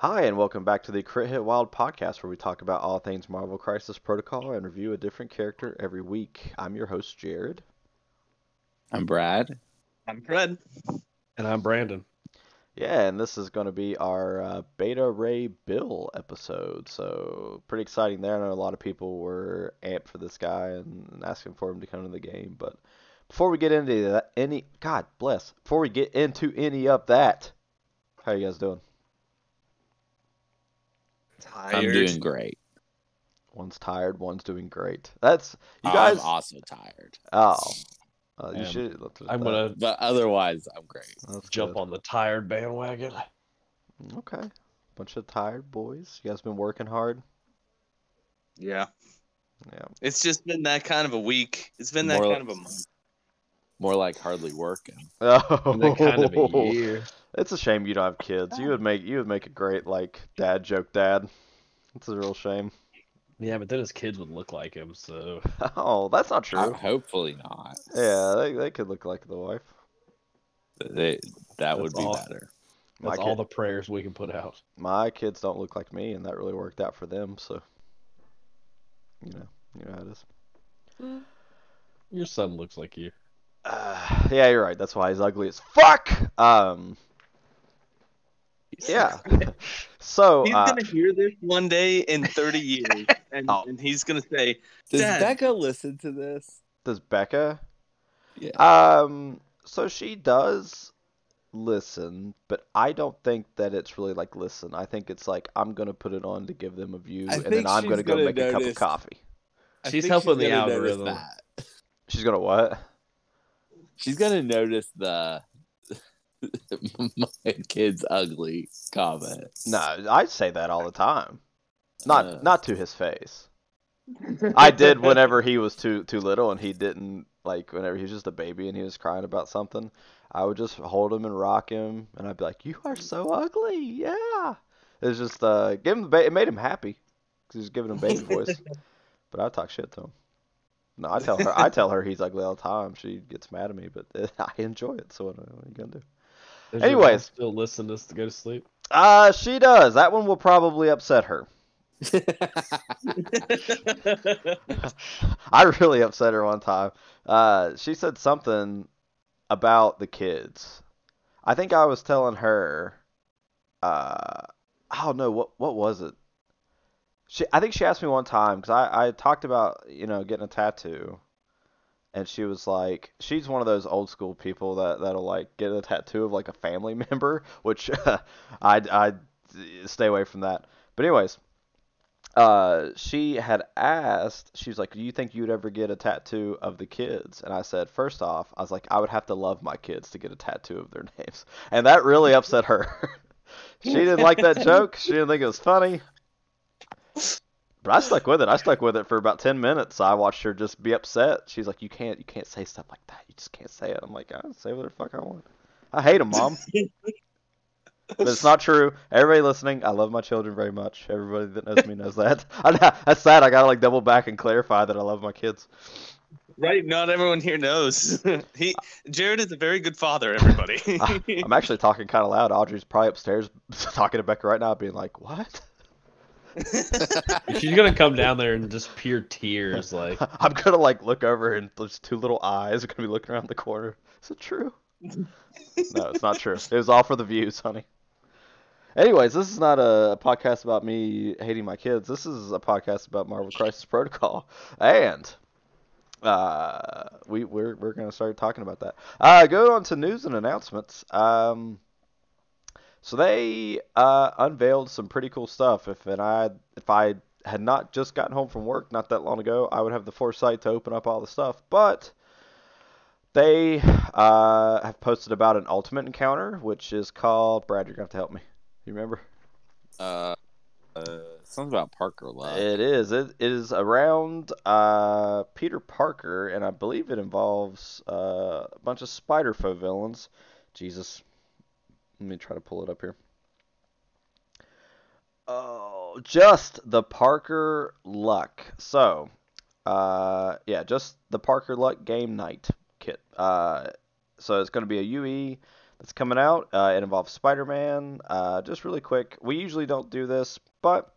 Hi, and welcome back to the Crit Hit Wild podcast, where we talk about all things Marvel Crisis Protocol and review a different character every week. I'm your host, Jared. I'm Brad. I'm Fred. And I'm Brandon. Yeah, and this is going to be our uh, Beta Ray Bill episode. So, pretty exciting there. I know a lot of people were amped for this guy and asking for him to come to the game. But before we get into that, any, God bless, before we get into any of that, how you guys doing? Tired. I'm doing great. One's tired, one's doing great. That's, you guys, I'm also tired. oh, uh, you should. look at I'm that. gonna But otherwise, I'm great. That's jump good. on the tired bandwagon. Okay. Bunch of tired boys. You guys been working hard? Yeah. Yeah. It's just been that kind of a week. It's been that More kind of a month. More like hardly working. Oh, And then kind of a year. It's a shame you don't have kids. You would make you would make a great like dad joke dad. It's a real shame. Yeah, but then his kids would look like him, so Oh, that's not Uh, true. hopefully not. Yeah, they, they could look like the wife. They, that would be all. better. My that's all kid- the prayers we can put out. My kids don't look like me, and that really worked out for them. So, you know, you know how it is. Your son looks like you. Uh, yeah, you're right. That's why he's ugly as fuck. Um, yeah. so, He's uh, gonna hear this one day in 30 years, and, Oh. and he's gonna say, Does Dad. Becca listen to this? does Becca? Yeah. Um, so she does listen, but I don't think that it's really like listen. I think it's like I'm gonna put it on to give them a view, I and then I'm she's gonna go gonna make a cup of coffee. I She's think helping the gonna algorithm. that. She's gonna what? She's gonna notice the my kid's ugly comment. No, I say that all the time. Not Uh. not to his face. I did whenever he was too too little and he didn't like whenever he was just a baby and he was crying about something. I would just hold him and rock him and I'd be like, "You are so ugly." Yeah. It was just uh give him the ba- it made him happy cuz he was giving him baby voice. But I talk shit to him. No, I tell her I tell her he's ugly all the time. She gets mad at me, but I enjoy it. So what, what are you going to do? Does Anyways. still listen to us to go to sleep. Uh she does. That one will probably upset her. I really upset her one time. Uh, she said something about the kids. I think I was telling her. Uh, I don't know what what was it. She I think she asked me one time because I I talked about you know getting a tattoo, and she was like she's one of those old school people that that'll like get a tattoo of like a family member, which I I stay away from that. But anyways, uh, she had asked, she was like, "Do you think you'd ever get a tattoo of the kids?" And I said, first off, I was like, I would have to love my kids to get a tattoo of their names, and that really upset her. she didn't like that joke. She didn't think it was funny. But I stuck with it. I stuck with it for about ten minutes. I watched her just be upset. She's like, "You can't, you can't say stuff like that. You just can't say it." I'm like, "I can say whatever the fuck I want. I hate them, mom." but it's not true. Everybody listening, I love my children very much. Everybody that knows me knows that. I that's sad. I gotta like double back and clarify that I love my kids. right? Not everyone here knows. he Jared is a very good father. Everybody. I'm actually talking kind of loud. Audrey's probably upstairs talking to Becca right now, being like, "What?" She's gonna come down there and just pure tears, like I'm gonna like look over and there's two little eyes are gonna be looking around the corner. Is it true? no, it's not true. It was all for the views, honey. Anyways, this is not a podcast about me hating my kids. This is a podcast about Marvel Crisis Protocol, and uh, we we're we're gonna start talking about that. Uh, go on to news and announcements. Um, so they uh, unveiled some pretty cool stuff. If and I if I had not just gotten home from work not that long ago, I would have the foresight to open up all the stuff. But they uh, have posted about an ultimate encounter, which is called Brad. You're gonna have to help me. You remember? Uh, uh, something about Parker Love. It is. It, it is around uh, Peter Parker, and I believe it involves uh, a bunch of Spider Foe villains. Jesus. Let me try to pull it up here. Oh, just the Parker Luck. So, uh, yeah, just the Parker Luck Game Night kit. Uh, so it's going to be a UE that's coming out. Uh, it involves Spider-Man. Uh, just really quick, we usually don't do this, but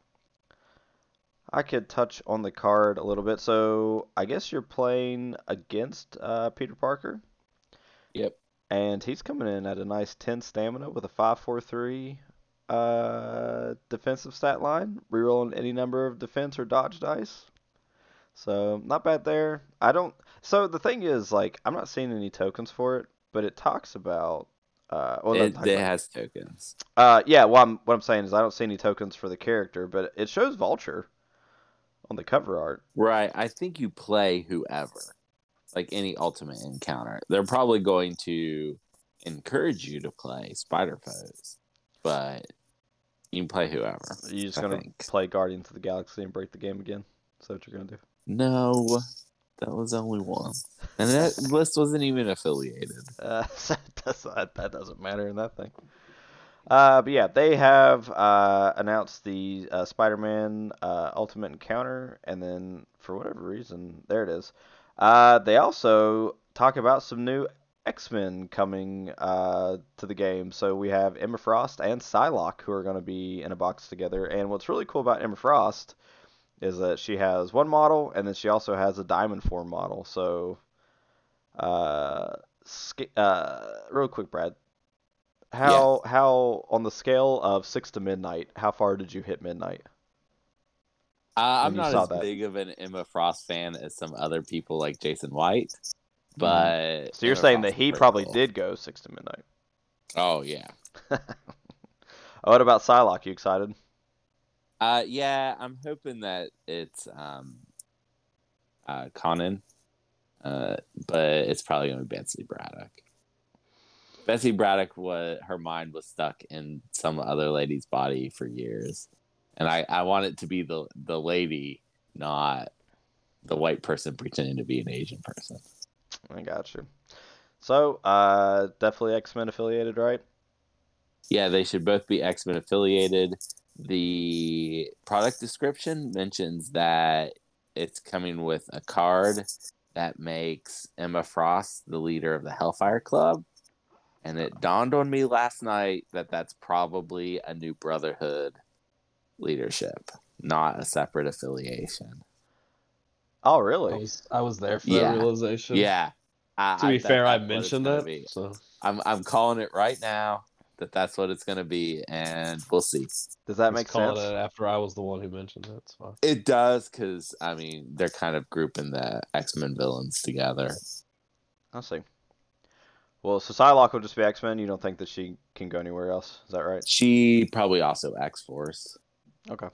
I could touch on the card a little bit. So I guess you're playing against uh, Peter Parker. Yep. And he's coming in at a nice 10 stamina with a 5-4-3 uh, defensive stat line, rerolling any number of defense or dodge dice. So not bad there. I don't. So the thing is, like, I'm not seeing any tokens for it, but it talks about. Uh, well, it, it has tokens. uh, yeah. Well, I'm, what I'm saying is I don't see any tokens for the character, but it shows Vulture on the cover art. Right. I think you play whoever, like any ultimate encounter. They're probably going to encourage you to play spider foes, but you can play whoever. You're just I gonna think. play Guardians of the Galaxy and break the game again. Is that what you're gonna do? No, that was only one, and that list wasn't even affiliated. Uh, that, does, that, that doesn't matter in that thing. Uh, but yeah, they have uh, announced the uh, Spider-Man uh, Ultimate Encounter, and then for whatever reason, there it is. Uh, they also talk about some new X-Men coming uh, to the game. So we have Emma Frost and Psylocke who are going to be in a box together. And what's really cool about Emma Frost is that she has one model, and then she also has a Diamond Form model. So, uh, sca- uh, real quick, Brad. How how on the scale of six to midnight? How far did you hit midnight? Uh, I'm not as that. big of an Emma Frost fan as some other people like Jason White, but Mm-hmm. So you're Emma saying Frost that is he probably cool. did go six to midnight. Oh yeah, what about Psylocke? You excited? uh, yeah. I'm hoping that it's um, uh, Kwannon, uh, but it's probably gonna be Betsy Braddock. Betsy Braddock was her mind was stuck in some other lady's body for years, and I I want it to be the the lady, not the white person pretending to be an Asian person. I got you. So, uh, definitely X Men affiliated, right? Yeah, they should both be X Men affiliated. The product description mentions that it's coming with a card that makes Emma Frost the leader of the Hellfire Club. And it dawned on me last night that that's probably a new Brotherhood leadership, not a separate affiliation. Oh, I really? was I was there for Yeah. that realization. Yeah. I, To be that- fair, I that's what it's mentioned that. be. So I'm I'm calling it right now that that's what it's going to be, and we'll see. Does that just make call sense? it after I was the one who mentioned it. It's fine. It does because I mean they're kind of grouping the X Men villains together. I'll see. Well, so Psylocke will just be X Men. You don't think that she can go anywhere else? Is that right? She probably also X Force. Okay.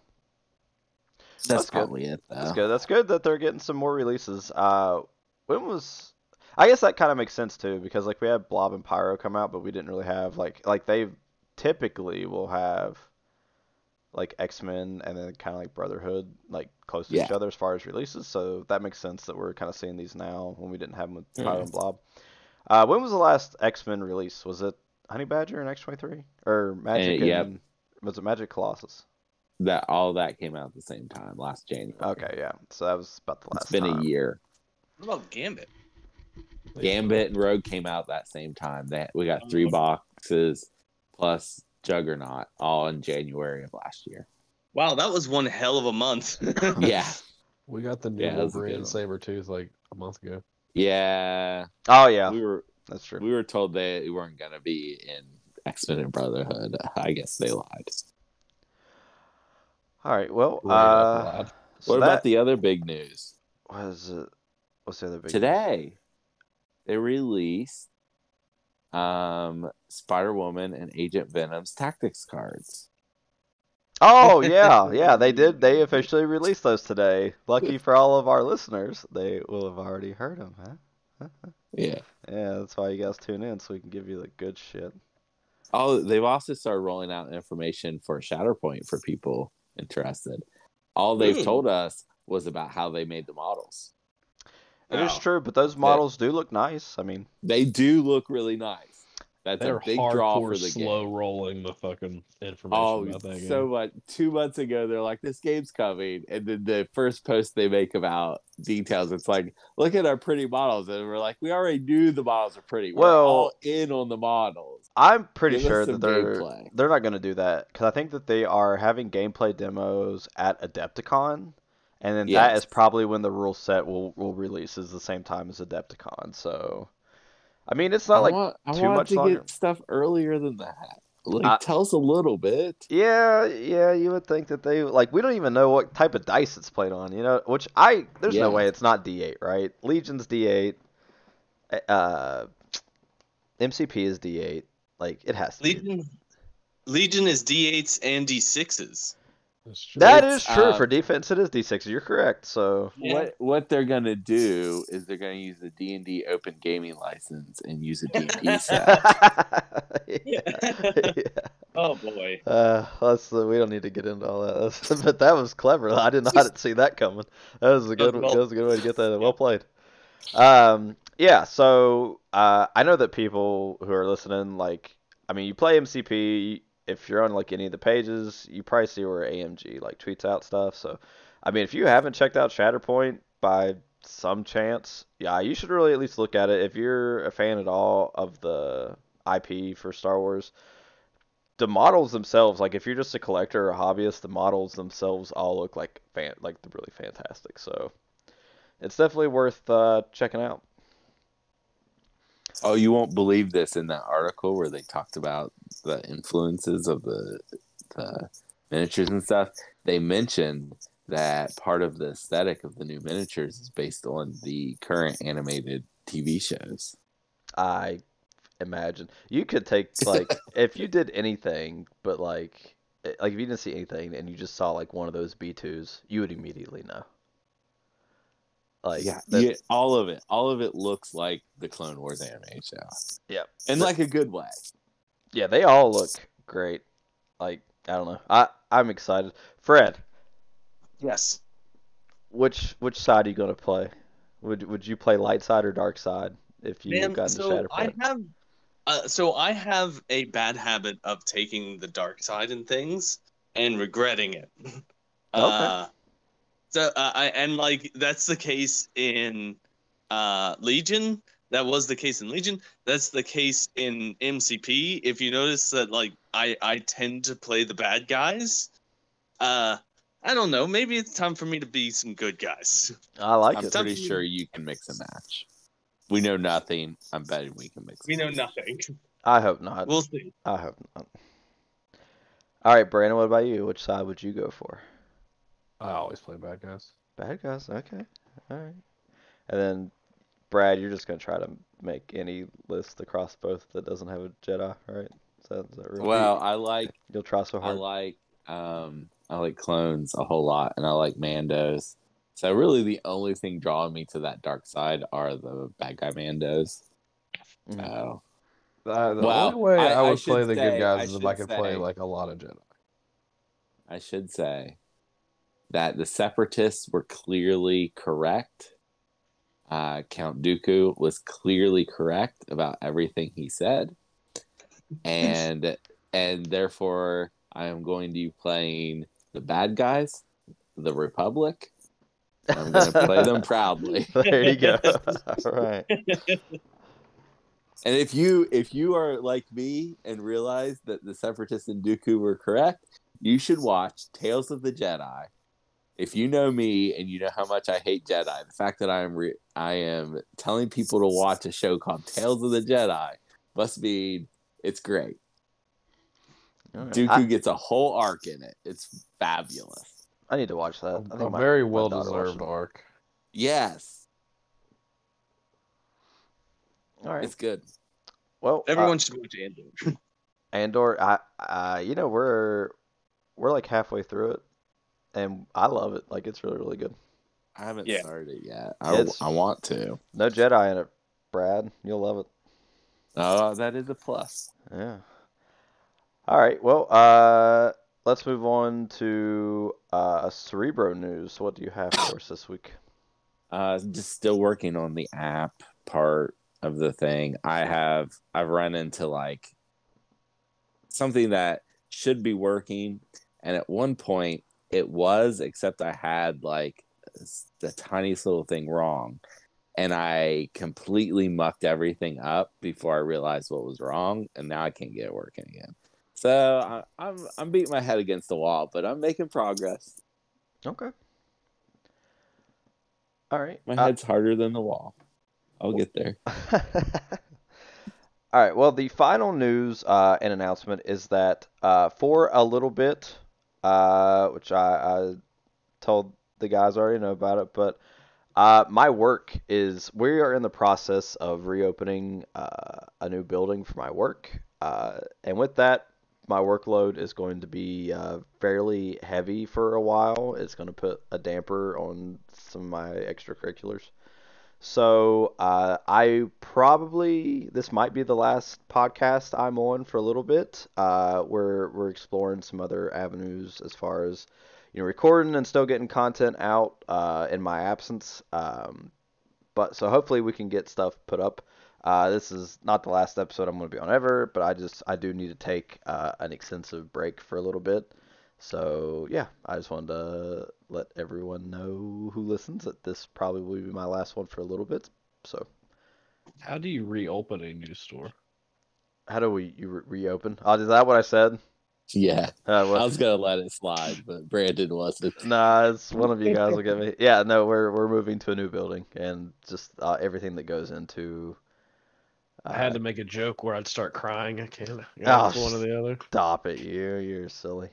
That's, That's good. it though. That's good. That's good that they're getting some more releases. Uh, when was? I guess that kind of makes sense too because like we had Blob and Pyro come out, but we didn't really have like like they typically will have like X Men and then kind of like Brotherhood like close to each other as far as releases. So that makes sense that we're kind of seeing these now when we didn't have them with Pyro Yeah. and Blob. Uh, when was the last X Men release? Was it Honey Badger and X twenty three or Magik? Uh, yep. and, Was it Magik Colossus? That all that came out at the same time last January. Okay, yeah. So that was about the last. it's been time. a year. What about Gambit? Gambit and Rogue came out that same time. That we got three um, boxes plus Juggernaut all in January of last year. Wow, that was one hell of a month. Yeah, We got the new Yeah, that Wolverine good and one. Like a month ago. yeah. Oh yeah, We were that's true. we were told they weren't gonna be in X Men and Brotherhood. I guess they lied. All right. Well, uh, loud. so what that about the other big news? what is it? What's the other big Today, they released um, Spider Woman and Agent Venom's tactics cards. Oh yeah, yeah. They did. They officially released those today. Lucky for all of our listeners, they will have already heard them, huh? Yeah. Yeah, that's why you guys tune in so we can give you the good shit. Oh, they've also started rolling out information for Shatterpoint for people interested. All they've Ooh. told us was about how they made the models. It is Oh. true, but those models do look nice. I mean, They do look really nice. That's They're a big draw for hardcore the slow game. rolling the fucking oh, information Oh, about that game. so much. Two months ago, they're like, "This game's coming," and then the first post they make about details, it's like, "Look at our pretty models," and we're like, "We already knew the models are pretty. We're Well- all in on the models." I'm pretty Give sure that they're gameplay. they're not going to do that because I think that they are having gameplay demos at Adepticon, and then that Yes. is probably when the rule set will will release is the same time as Adepticon. So, I mean, it's not I like want, I too want much to longer. get stuff earlier than that. Like, I- tell us a little bit. yeah, yeah. You would think that they like we don't even know what type of dice it's played on. You know, which I there's no way it's not D8, right? Legion's D8. Uh, MCP is D8. Like it has to. be. Legion, Legion is D8s and D6s. That's true. That true um, for defense. It is D6. You're correct. So Yeah. What what they're gonna do is they're gonna use the D and D Open Gaming license and use a D and D set. yeah. Oh boy. Uh, let's, uh, we don't need to get into all that. That's- but that was clever. I did not see that coming. That was a good. well- that was a good way to get that. Well played. Um, yeah. So uh, I know that people who are listening, like, I mean, you play MCP. If you're on like any of the pages, you probably see where AMG like tweets out stuff. So, I mean, if you haven't checked out Shatterpoint by some chance, yeah, you should really at least look at it. If you're a fan at all of the IP for Star Wars, the models themselves, like if you're just a collector or a hobbyist, the models themselves all look like fan, like really fantastic. So it's definitely worth uh, checking out. Oh, you won't believe this in that article where they talked about the influences of the the miniatures and stuff. They mentioned that part of the aesthetic of the new miniatures is based on the current animated TV shows. I imagine you could take like if you did anything, but like eh, like if you didn't see anything and you just saw like one of those B2s, you would immediately know. Like yeah, yeah, all of it, all of it looks like the Clone Wars anime show, Yep. in like a good way. yeah, they all look great. Like I don't know, I I'm excited. Fred, Yes. which which side are you gonna play? Would would you play light side or dark side if you Man, got into so I have, uh, so I have a bad habit of taking the dark side in things and regretting it. Uh, so uh, I and like that's the case in uh, Legion. That was the case in Legion. That's the case in MCP. If you notice that, like I I tend to play the bad guys. Uh, I don't know. Maybe it's time for me to be some good guys. I like I'm it. pretty sure you can mix and match. We know nothing. I'm betting we can mix. We know match. nothing. I hope not. We'll see. I hope not. All right, Brandon, what about you? Which side would you go for? I always play bad guys. Bad guys. Okay. All right. And then, Brad, you're just gonna try to make any list across both that doesn't have a Jedi, right? Is that, is that real? Well, I like you'll try so hard. I like um I like clones a whole lot, and I like Mandos. So really, the only thing drawing me to that dark side are the bad guy Mandos. Mhm. So Uh, the Well, only way I- I, I would play the say- good guys I is if I should could play like a lot of Jedi. I should say that the separatists were clearly correct. Uh, Count Dooku was clearly correct about everything he said, and and therefore I am going to be playing the bad guys, the Republic. I'm going to play them proudly. there you go. All right. And if you if you are like me and realize that the separatists and Dooku were correct, you should watch Tales of the Jedi. If you know me and you know how much I hate Jedi, the fact that I am re- I am telling people to watch a show called Tales of the Jedi must mean it's great. All right. Dooku I, gets a whole arc in it. It's fabulous. I need to watch that. I A, think a my- very well deserved arc. Yes, All right. it's good. Well, uh, Everyone should watch Andor. Andor, I, I, you know, we're we're like halfway through it, and I love it. Like it's really, really good. I haven't Yeah. started it yet. I, It's- I want to. No Jedi in it, Brad. You'll love it. Oh, that is a plus. Yeah. All right. Well, uh, let's move on to uh, Cerebro news. What do you have for us this week? Uh, just still working on the app part. of the thing, I have I've run into like something that should be working, and at one point it was, except I had like the tiniest little thing wrong, and I completely mucked everything up before I realized what was wrong, and now I can't get it working again. So I, I'm I'm beating my head against the wall, but I'm making progress. Okay. All right. My Uh, head's harder than the wall. I'll get there. All right. Well, the final news uh, and announcement is that uh, for a little bit, uh, which I, I told the guys already know about it, but uh, my work is we are in the process of reopening uh, a new building for my work, uh, and with that, my workload is going to be uh, fairly heavy for a while. It's going to put a damper on some of my extracurriculars. So uh, I probably this might be the last podcast I'm on for a little bit. Uh, we're we're exploring some other avenues as far as you know recording and still getting content out uh, in my absence. Um, but so hopefully we can get stuff put up. Uh, this is not the last episode I'm going to be on ever, but I just I do need to take uh, an extensive break for a little bit. So yeah, I just wanted to let everyone know who listens that this probably will be my last one for a little bit. So How do you reopen a new store? how do we you re- reopen? Oh, is that what I said? Yeah, Uh, well, I was gonna let it slide, but Brandon wasn't. Nah, it's one of you guys will get me. Yeah, no, we're we're moving to a new building and just uh, everything that goes into. Uh, I had to make a joke where I'd start crying. I can't. I Oh, got one or the other. Stop it, you. You're silly.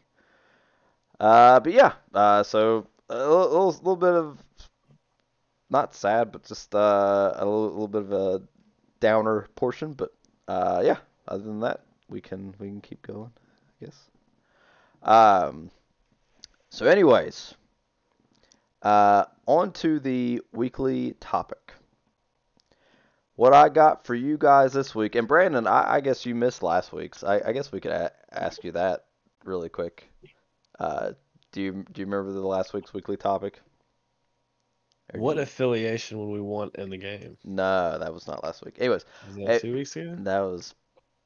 Uh, but yeah. Uh, so a little, little, bit of not sad, but just uh, a little, little bit of a downer portion. But uh, yeah. Other than that, we can we can keep going. I guess. Um. So, anyways, uh, on to the weekly topic. What I got for you guys this week, and Brandon, I, I guess you missed last week's. I, I guess we could a- ask you that really quick. Uh, do you do you remember the last week's weekly topic? Or What affiliation would we want in the game? No, that was not last week. Anyways, was that Hey, two weeks ago? that was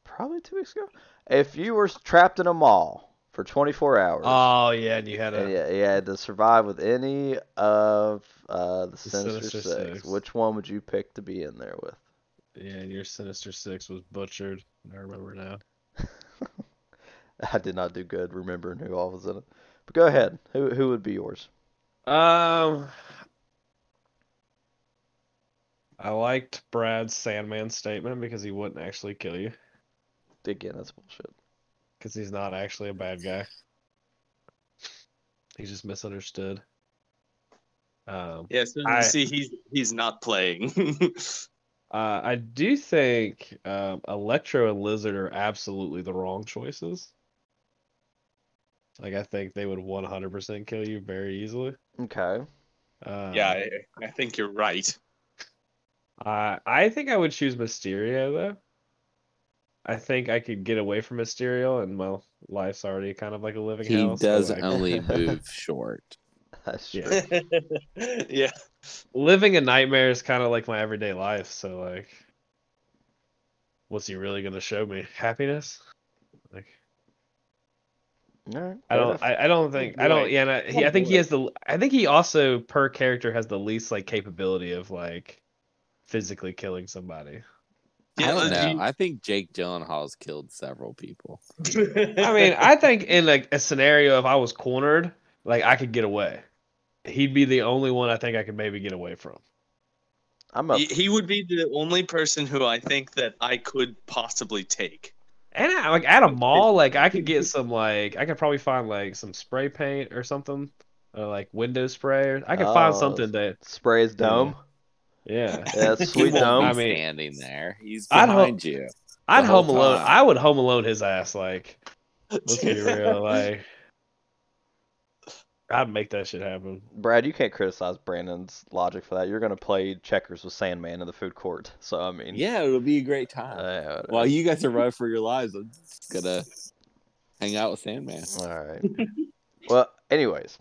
probably two weeks ago. If you were trapped in a mall for 24 hours, Oh yeah, and you had a. you, you had to survive with any of uh, the Sinister, Sinister Six, Six. which one would you pick to be in there with? Yeah, and your Sinister Six was butchered. I remember now. I did not do good remembering who all was in it. But go ahead. Who who would be yours? Um, I liked Brad's Sandman statement because he wouldn't actually kill you Again, that's bullshit. because he's not actually a bad guy. He's just misunderstood. Um, Yeah, so I- see, he's he's not playing. uh, I do think um, Electro and Lizard are absolutely the wrong choices. Like I think they would 100% kill you very easily. Okay. Um, yeah, I, I think you're right. I I think I would choose Mysterio though. I think I could get away from Mysterio, and well, life's already kind of like a living He hell. so, does like, only move short. That's true. Yeah. yeah. living a nightmare is kind of like my everyday life. So like, what's he really gonna show me? Happiness? Like All right. I don't. I, I don't think I don't yeah. And I, he, I think he has the I think he also per character has the least like capability of like physically killing somebody. I don't know. you- I think Jake Gyllenhaal's killed several people. I mean, I think in like a scenario if I was cornered, like I could get away. He'd be the only one I think I could maybe get away from. I'm a he, he would be the only person who I think that I could possibly take. And I, like at a mall, like I could get some like I could probably find like some spray paint or something, or like window spray. I could find Oh, something that spray his dome. yeah. Yeah, He sweet won't dome. I mean- standing there. He's I'd behind you. I'd home alone. time. I would home alone his ass. Like let's be real. Like I'd make that shit happen. Brad, you can't criticize Brandon's logic for that. You're gonna play checkers with Sandman in the food court. So I mean, Yeah, it'll be a great time. uh. While you guys are running for your lives, I'm just gonna hang out with Sandman. All right. well, anyways,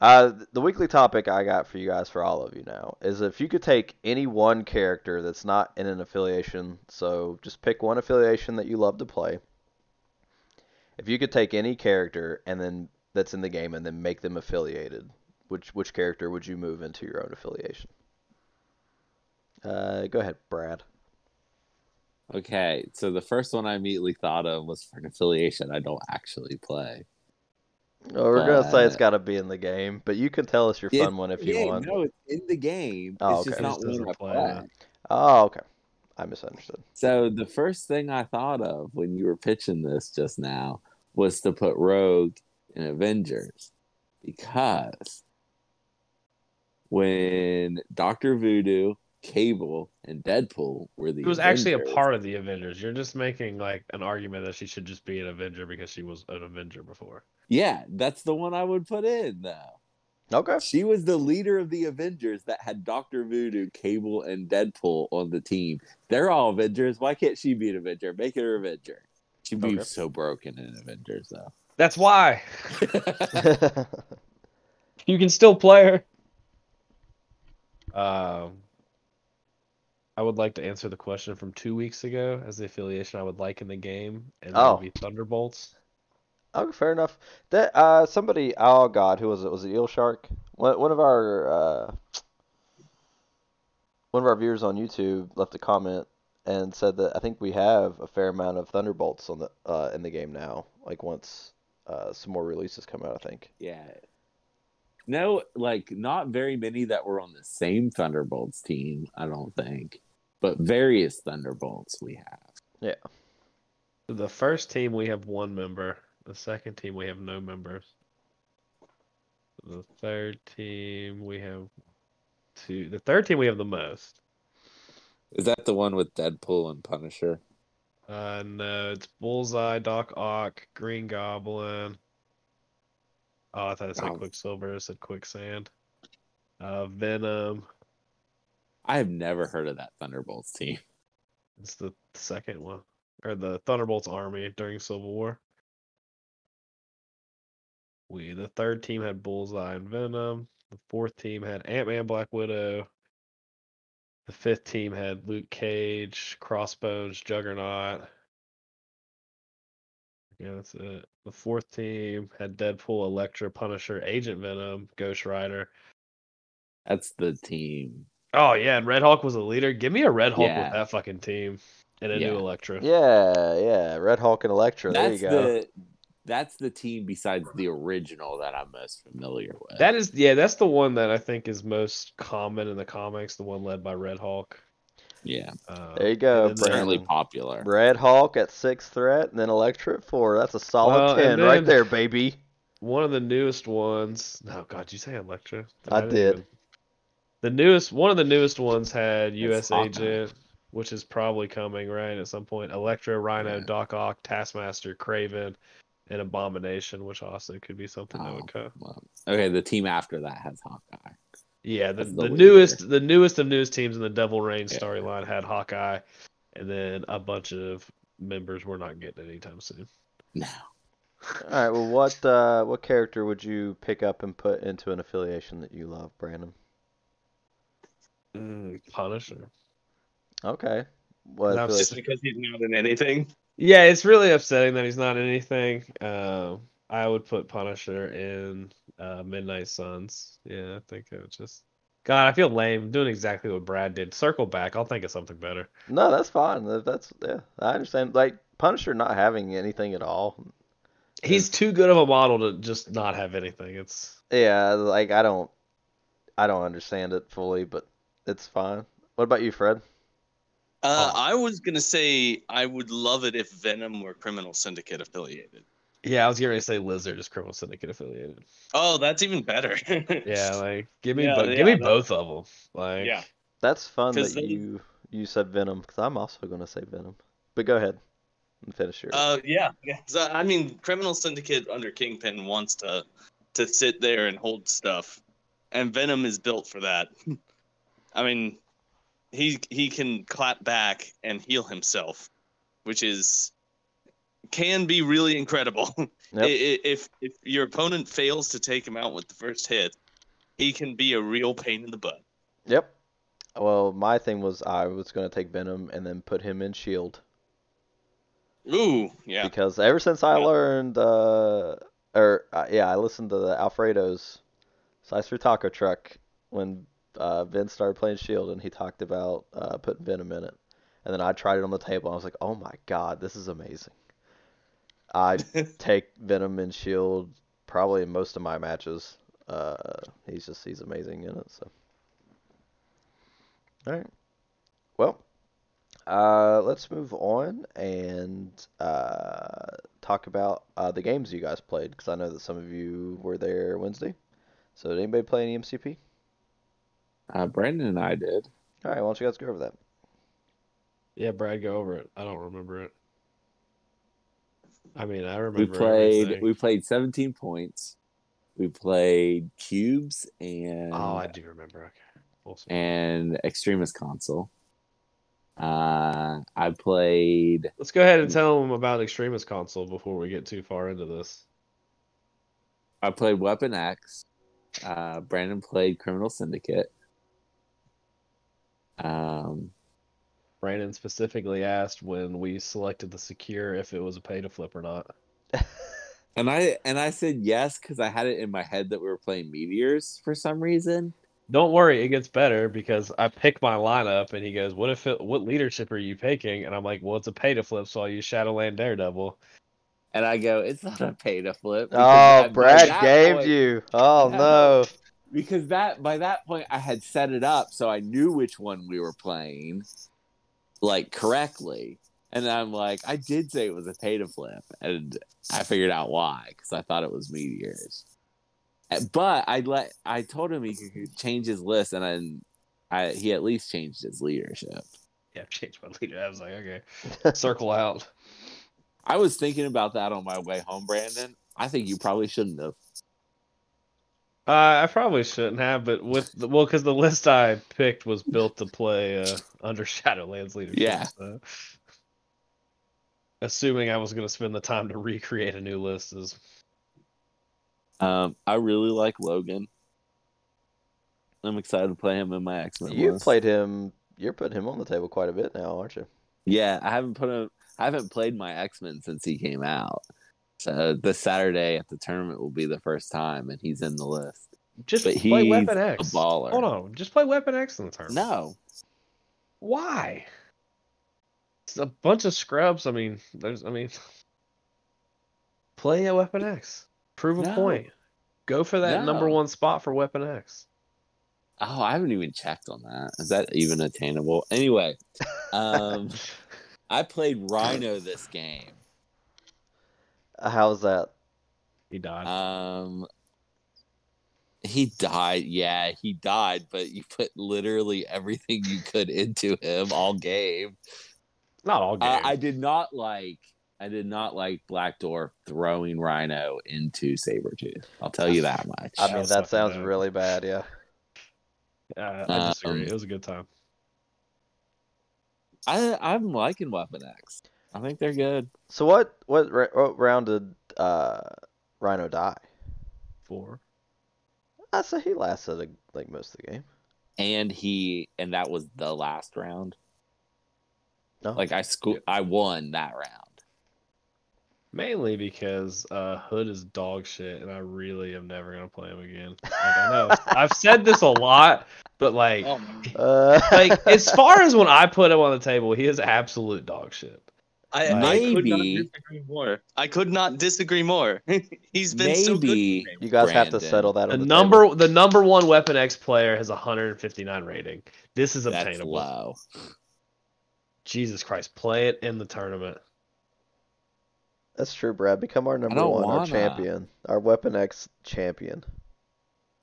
Uh, the weekly topic I got for you guys, for all of you now, is if you could take any one character that's not in an affiliation, so just pick one affiliation that you love to play. If you could take any character and then that's in the game and then make them affiliated, which which character would you move into your own affiliation? Uh, go ahead, Brad. Okay, so the first one I immediately thought of was for an affiliation I don't actually play. Oh, we're gonna say it's got to be in the game, but you can tell us your It's fun one if you Yeah, want. No, it's in the game. Oh, it's just okay. not Just one doesn't I play play. Oh, okay. I misunderstood. So the first thing I thought of when you were pitching this just now was to put Rogue in Avengers because when Doctor Voodoo, Cable, and Deadpool were the It was actually a part of the Avengers. You're just making like an argument that she should just be an Avenger because she was an Avenger before. Yeah, that's the one I would put in though. Okay. She was the leader of the Avengers that had Doctor Voodoo, Cable, and Deadpool on the team. They're all Avengers. Why can't she be an Avenger? Make it her Avenger. She'd be Okay. so broken in Avengers though. That's why you can still play her. Um, I would like to answer the question from two weeks ago as the affiliation I would like in the game, and that Oh. would be Thunderbolts. Okay, fair enough. That uh, somebody, oh God, who was it? Was it Eel Shark? One, one of our uh, one of our viewers on YouTube left a comment and said that I think we have a fair amount of Thunderbolts on the uh, in the game now. Like once uh, some more releases come out, I think. Yeah. No, like not very many that were on the same Thunderbolts team, I don't think. But various Thunderbolts we have. Yeah. The first team we have one member. The second team we have no members. The third team we have two. The third team we have the most. Is that the one with Deadpool and Punisher? Uh, no, it's Bullseye, Doc Ock, Green Goblin. Oh, I thought it said Oh. Quicksilver. It said Quicksand. Uh, Venom. I have never heard of that Thunderbolts team. It's the second one, or the Thunderbolts army during Civil War. We the third team had Bullseye and Venom. The fourth team had Ant Man, Black Widow. The fifth team had Luke Cage, Crossbones, Juggernaut. Yeah, that's it. The fourth team had Deadpool, Elektra, Punisher, Agent Venom, Ghost Rider. That's the team. Oh yeah, and Red Hulk was the leader. Give me a Red Hulk Yeah. with that fucking team and a Yeah. new Elektra. Yeah, yeah, Red Hulk and Elektra. There you go. the that's the team besides the original that I'm most familiar with. That is, yeah, that's the one that I think is most common in the comics. The one led by Red Hulk. yeah, Uh, There you go, and then certainly Brandon. popular. Red Hulk at six threat, and then Elektra at four. That's a solid Well, ten right there, baby. One of the newest ones. No, God, you say Elektra? I didn't did. even- The newest, one of the newest ones had U.S. Hawkeye. Agent, which is probably coming right at some point. Elektra, Rhino, Yeah. Doc Ock, Taskmaster, Kraven, and Abomination, which also could be something that Oh, would come. well, okay, the team after that has Hawkeye. Yeah, the, the, the newest the newest of newest teams in the Devil Reign Yeah. storyline had Hawkeye, and then a bunch of members we're not getting anytime soon. No. All right. Well, what uh, what character would you pick up and put into an affiliation that you love, Brandon? Mm, Punisher. Okay. What Now, Just because he's not in anything. Yeah, it's really upsetting that he's not anything. Um, I would put Punisher in uh, Midnight Suns. Yeah, I think it would just. God, I feel lame doing exactly what Brad did. Circle back. I'll think of something better. No, that's fine. That's yeah. I understand. Like Punisher not having anything at all. He's too good of a model to just not have anything. It's Yeah. Like I don't. I don't understand it fully, but it's fine. What about you, Fred? Uh, Oh. I was gonna say I would love it if Venom were Criminal Syndicate affiliated. yeah. I was going to say Lizard is Criminal Syndicate affiliated. Oh, that's even better. Yeah, like give me Yeah, bo- yeah, give me that- both of them. Like yeah. That's fun that they- you you said Venom because I'm also gonna say Venom. But go ahead and finish your. Uh, yeah, yeah. So, I mean, Criminal Syndicate under Kingpin wants to to sit there and hold stuff, and Venom is built for that. I mean, he he can clap back and heal himself, which is can be really incredible. Yep. If if your opponent fails to take him out with the first hit, he can be a real pain in the butt. Yep. Well, my thing was I was gonna take Venom and then put him in Shield Ooh, yeah. because ever since I Yeah. learned, uh, or uh, yeah, I listened to the Alfredo's Slice through Taco Truck when uh, Vince started playing Shield and he talked about uh, putting Venom in it, and then I tried it on the table. and I was like, oh my god, this is amazing. I take Venom and Shield probably in most of my matches. Uh, he's just he's amazing in it. So, all right. Well, uh, let's move on and uh, talk about uh, the games you guys played because I know that some of you were there Wednesday. So, did anybody play any MCP? Uh, Brandon and I did. All right, why don't you guys go over that? Yeah, Brad, go over it. I don't remember it. I mean, I remember. We played. everything. We played 17 points. We played cubes and Oh, I do remember. Okay. Awesome. and extremis console. Uh, I played. Let's go ahead and tell them about extremis console before we get too far into this. I played Weapon X. Uh, Brandon played Criminal Syndicate. Um, Brandon specifically asked when we selected the secure if it was a pay to flip or not. and I and I said yes because I had it in my head that we were playing Meteors for some reason. Don't worry, it gets better because I pick my lineup and he goes, "What if it, what leadership are you picking?" And I'm like, "Well, it's a pay to flip, so I'll use Shadowland Daredevil." And I go, it's not a pay to flip. Oh, Brad that gamed point- you. Oh No. No. because that by that point I had set it up so I knew which one we were playing like correctly. And I'm like, I did say it was a pay to flip, and I figured out why because I thought it was meteors. Uh, But I let I told him he could change his list, and then I he at least changed his leadership. Yeah, changed my leader. I was like, okay, circle out. I was thinking about that on my way home, Brandon. I think you probably shouldn't have. Uh, I probably shouldn't have, but with the, well, because the list I picked was built to play uh, under Shadowlands leadership. Yeah. so. Assuming I was going to spend the time to recreate a new list is Um, I really like Logan. I'm excited to play him in my X Men. You've played him. You're putting him on the table quite a bit now, aren't you? Yeah, I haven't put him. I haven't played my X Men since he came out. So this Saturday at the tournament will be the first time, and he's in the list. just But play Weapon a X. baller. Hold on, just play Weapon X in the tournament. No, Why? It's a bunch of scrubs. I mean, there's. I mean, play a Weapon X. Prove a No. point. Go for that number one spot for Weapon X. oh, I haven't even checked on that. Is that even attainable? Anyway, um, I played Rhino this game. How's that? He died. Um, he died. Yeah, he died. But you put literally everything you could into him all game. Not all Uh, game. I did not like. I did not like Black Dwarf throwing Rhino into Sabretooth. I'll tell you that much. I mean, was that sounds bad. really bad. Yeah. Uh, I disagree. Um, it was a good time. I I'm liking Weapon X. I think they're good. So what? What, what round did uh, Rhino die? Four. I say he lasted like, like most of the game. And he and that was the last round. No. Like I sco- I won that round. Mainly because uh, Hood is dog shit, and I really am never gonna play him again. Like, I know I've said this a lot, but like, Oh Uh, like as far as when I put him on the table, he is absolute dog shit. I, I could not Maybe- disagree more. I could not disagree more. He's been so good. Maybe you guys have to Brandon. settle that The on the number, table. the number one Weapon X player has a 159 rating. This is that's obtainable. Wow. Jesus Christ, play it in the tournament. That's true, Brad. Become our number don't one, our wanna. champion, our Weapon X champion.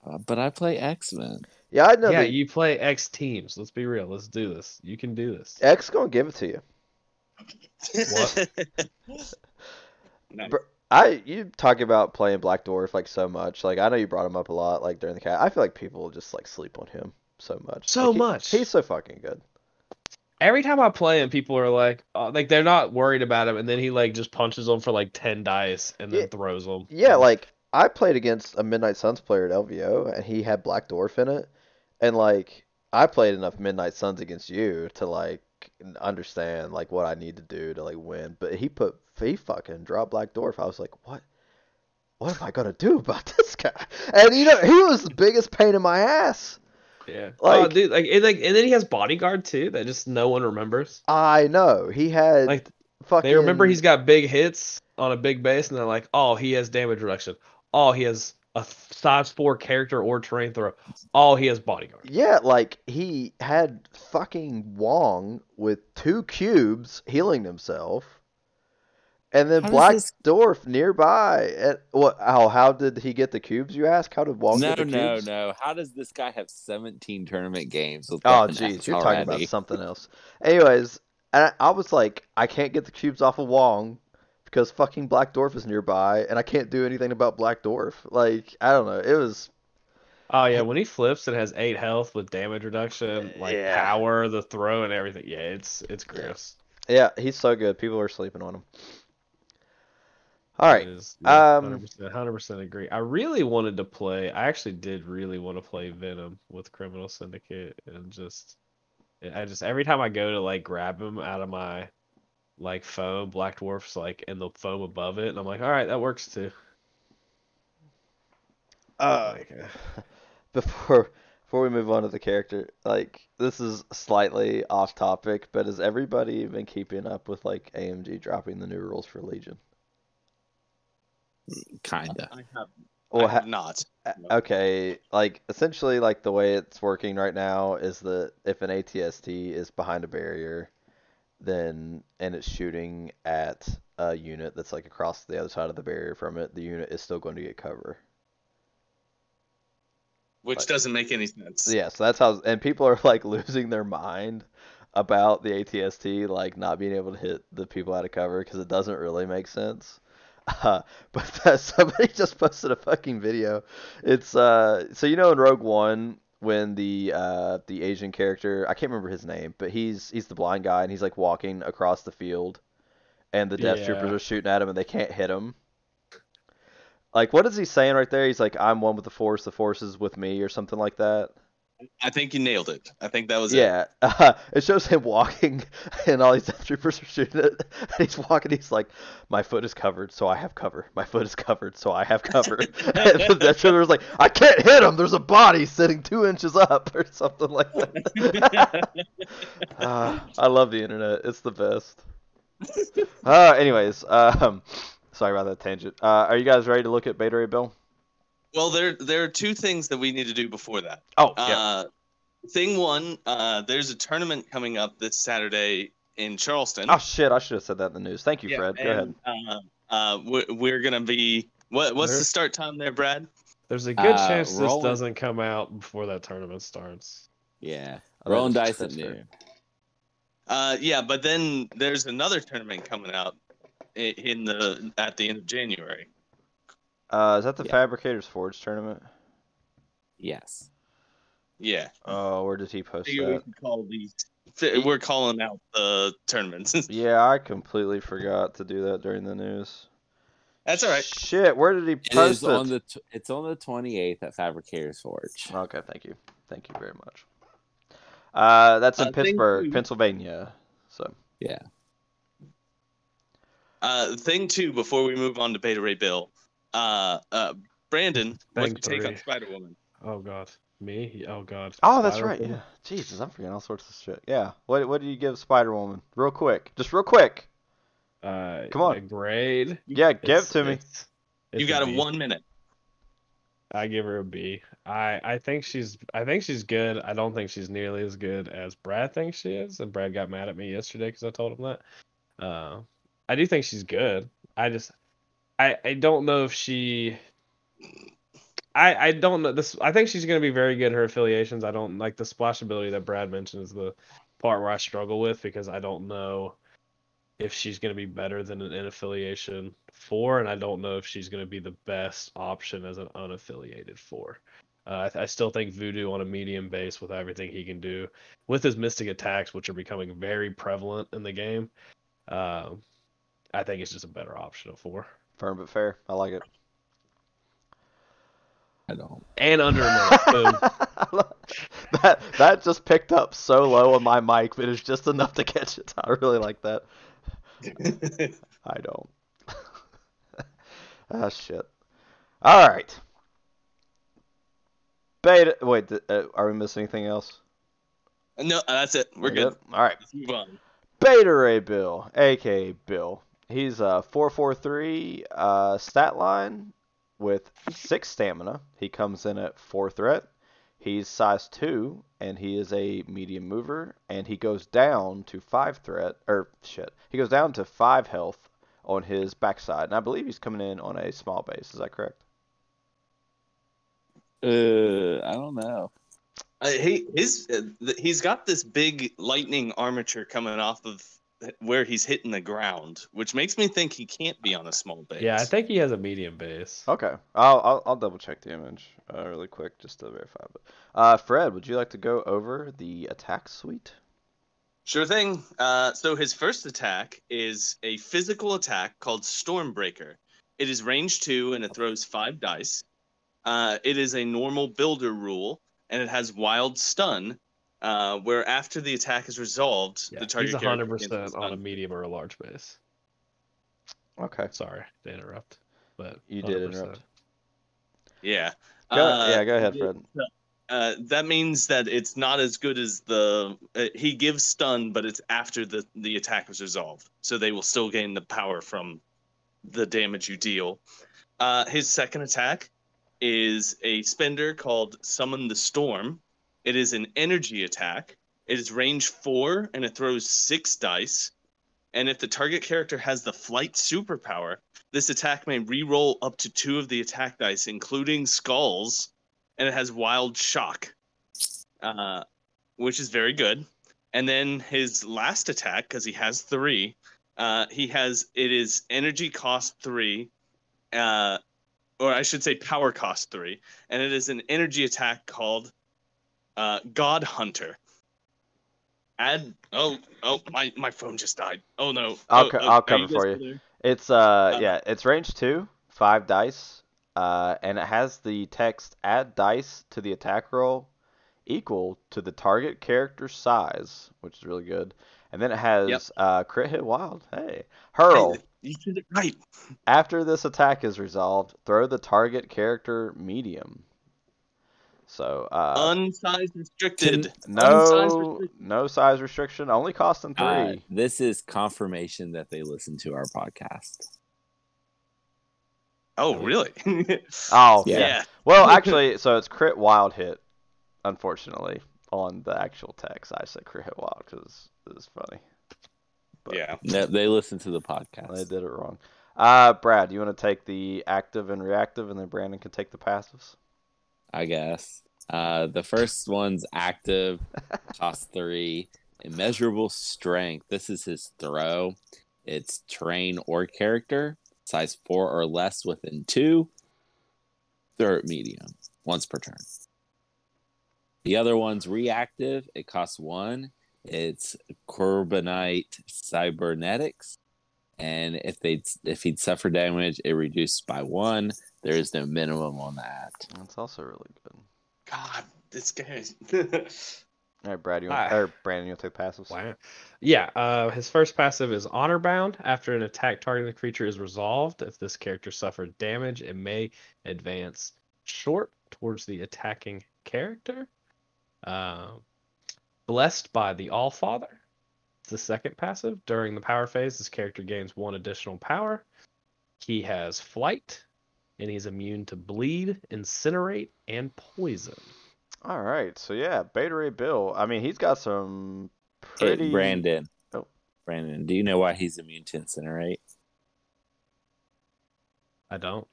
Uh, but I play X Men. Yeah, I know. yeah, that you play X teams. Let's be real. Let's do this. You can do this. X gonna give it to you. Nice. Br- I you talk about playing Black Dwarf like so much. Like I know you brought him up a lot, like during the cat. I feel like people just like sleep on him so much. So Like, he- much. He's so fucking good. every time I play him, people are like, oh, like they're not worried about him, and then he like just punches them for like ten dice and then Yeah. throws them. Yeah, like I played against a Midnight Suns player at LVO, and he had Black Dwarf in it, and like I played enough Midnight Suns against you to like understand like what I need to do to like win. But he put he fucking dropped Black Dwarf. I was like, what? What am I gonna do about this guy? And you know, he was the biggest pain in my ass. yeah, oh, like- dude, like and, like and then he has bodyguard too that just no one remembers. I know he had Like fucking. they remember he's got big hits on a big base, and they're like, oh, he has damage reduction. Oh, he has a size four character or terrain throw. All he has bodyguard. Yeah, like he had fucking Wong with two cubes healing himself, and then How Black this- Dwarf nearby. And what? How? How did he get the cubes? You ask. How did Wong No, get the cubes? no, cubes? no. How does this guy have 17 tournament games with Oh, weapon jeez, you're talking about something else. Anyways, and I, I was like, I can't get the cubes off of Wong because fucking Black Dwarf is nearby, and I can't do anything about Black Dwarf. Like, I don't know. It was Oh yeah, when he flips and has eight health with damage reduction, like Yeah. power, the throw, and everything. Yeah, it's it's gross. yeah, he's so good. People are sleeping on him. All right. Is, yeah, um, 100%, 100% agree. I really wanted to play. I actually did really want to play Venom with Criminal Syndicate, and just, I just every time I go to like grab him out of my like foam, Black Dwarf's like in the foam above it, and I'm like, all right, that works too. Uh, Like, uh, before before we move on to the character, like this is slightly off topic, but has everybody been keeping up with like AMG dropping the new rules for Legion? Kinda. I have, Well, I have ha- not. okay, like essentially, like the way it's working right now is that if an ATST is behind a barrier, then and it's shooting at a unit that's like across the other side of the barrier from it, the unit is still going to get cover. Which doesn't make any sense. Yeah, so that's how, and people are like losing their mind about the ATST like not being able to hit the people out of cover because it doesn't really make sense. Uh, but that, somebody just posted a fucking video. It's uh, so you know in Rogue One when the uh the Asian character I can't remember his name, but he's he's the blind guy and he's like walking across the field, and the Death Troopers are shooting at him and they can't hit him. Like, what is he saying right there? He's like, "I'm one with the Force. The Force is with me," or something like that. I think you nailed it. I think that was it. Yeah, uh, it shows him walking, and all these death troopers are shooting it. And he's walking. He's like, "My foot is covered, so I have cover. My foot is covered, so I have cover." and the death trooper's like, "I can't hit him. There's a body sitting two inches up, or something like that." uh, I love the internet. It's the best. Uh, anyways, um, sorry about that tangent. Uh, are you guys ready to look at Beta Ray Bill? Well, there there are two things that we need to do before that. Oh, yeah. Uh, thing one, uh, there's a tournament coming up this Saturday in Charleston. Oh shit! I should have said that in the news. Thank you, Yeah, Fred. Go ahead. Uh, uh, we're, we're gonna be. What what's There- the start time there, Brad? There's a good Uh, chance this rolling- doesn't come out before that tournament starts. Yeah. Rolling that's- dice at that's noon. Uh, yeah, but then there's another tournament coming out in the at the end of January. Uh, is that the Yeah. Fabricators Forge tournament? Yes. Yeah, Oh, where did he post Figure we that? can call these. fi- We're calling out the tournaments. Yeah, I completely forgot to do that during the news. That's all right. Shit, where did he post is it? on the t- it's on the 28th at Fabricators Forge. Okay, thank you. Thank you very much. Uh, that's in Uh, Pittsburgh. Pennsylvania. So, Yeah. Uh, thing two, before we move on to Beta Ray Bill, uh, uh, Brandon, what's your take on. Spider Woman? Oh god, me? Oh god. oh, that's Spider right. Woman? Yeah, Jesus, I'm forgetting all sorts of shit. Yeah, what what do you give Spider Woman? Real quick, just real quick. Uh, Come on. a grade. Yeah, give It's- to me. it's- You it's got a B. one minute. I give her a B. I I think she's I think she's good. I don't think she's nearly as good as Brad thinks she is, and Brad got mad at me yesterday because I told him that. Uh, I do think she's good. I just I I don't know if she. I I don't know this. I think she's going to be very good. Her affiliations. I don't like the splash ability that Brad mentioned is the part where I struggle with because I don't know if she's going to be better than an affiliation four, and I don't know if she's going to be the best option as an unaffiliated four. Uh, I, I still think Voodoo on a medium base with everything he can do, with his mystic attacks, which are becoming very prevalent in the game. Uh, I think it's just a better option of four Firm but fair. I like it. I don't. and under a minute. Boom. that that just picked up so low on my mic, but it's just enough to catch it. I really like that. I don't. ah shit. All right. Beta. Wait, th- uh, are we missing anything else? no, that's it. We're We good. All right. Let's move on. Beta Ray Bill, aka Bill. He's a 443 uh, stat line with six stamina. He comes in at four threat. He's size two, and he is a medium mover. And he goes down to five threat, or shit, he goes down to five health on his backside. And I believe he's coming in on a small base. Is that correct? Uh, I don't know. Uh, he his uh, th- he's got this big lightning armature coming off of where he's hitting the ground, which makes me think he can't be on a small base. Yeah, I think he has a medium base. Okay, I'll I'll, I'll double check the image uh, really quick just to verify. But uh, Fred, would you like to go over the attack suite? Sure thing. Uh, so his first attack is a physical attack called Stormbreaker. It is range two and it throws five dice. Uh, it is a normal builder rule and it has wild stun, uh, where after the attack is resolved, Yeah, the target he's character 100% gains a on a medium or a large base. Okay, Sorry to interrupt, but you did 100%. interrupt. Yeah. Go, Uh, yeah, go ahead, Fred. Uh, that means that it's not as good as the uh, he gives stun, but it's after the the attack is resolved, so they will still gain the power from the damage you deal. Uh, his second attack is a spender called Summon the Storm. It is an energy attack. It is range four and it throws six dice. And if the target character has the flight superpower, this attack may re-roll up to two of the attack dice, including skulls, and it has wild shock, uh, which is very good. And then his last attack, because he has three, uh, he has it is energy cost three, uh, or I should say power cost three, and it is an energy attack called uh, God Hunter. Add oh oh my my phone just died. Oh no. I'll Oh, co- oh, I'll cover guys for you. there? It's uh, Uh, yeah, it's range two, five dice, uh, and it has the text add dice to the attack roll equal to the target character size, which is really good. And then it has Yep. uh, crit hit wild. Hey, hurl. Hey, you did it right. After this attack is resolved, throw the target character medium. So uh, Unsize restricted. Unsize no restricted. no size restriction, only costing three. Uh, this is confirmation that they listen to our podcast. Oh really? oh Yeah. yeah. Well, actually, so it's crit wild hit. Unfortunately, on the actual text, I said crit hit wild because it's funny. But yeah. No, they listen to the podcast. they did it wrong. Uh, Brad, you want to take the active and reactive, and then Brandon can take the passives. I guess. Uh, the first one's active, cost three, immeasurable strength. This is his throw. It's terrain or character, size four or less within two. Throw medium, once per turn. The other one's reactive. It costs one. It's Korbinite Cybernetics. And if they if he'd suffer damage, it reduced by one. There is no minimum on that. That's also really good. God, this guy. All right, Brad, you want, Ah. or Brandon, you want to take passives? Wow. Yeah, uh, his first passive is Honor Bound. After an attack targeting the creature is resolved, if this character suffered damage, it may advance short towards the attacking character. Um, blessed by the All Father. It's the second passive. During the power phase, this character gains one additional power. He has flight, and he's immune to bleed, incinerate, and poison. All right, so yeah, Beta Ray Bill. I mean, he's got some Hey, pretty. Brandon. Oh. Brandon, do you know why he's immune to incinerate? I don't.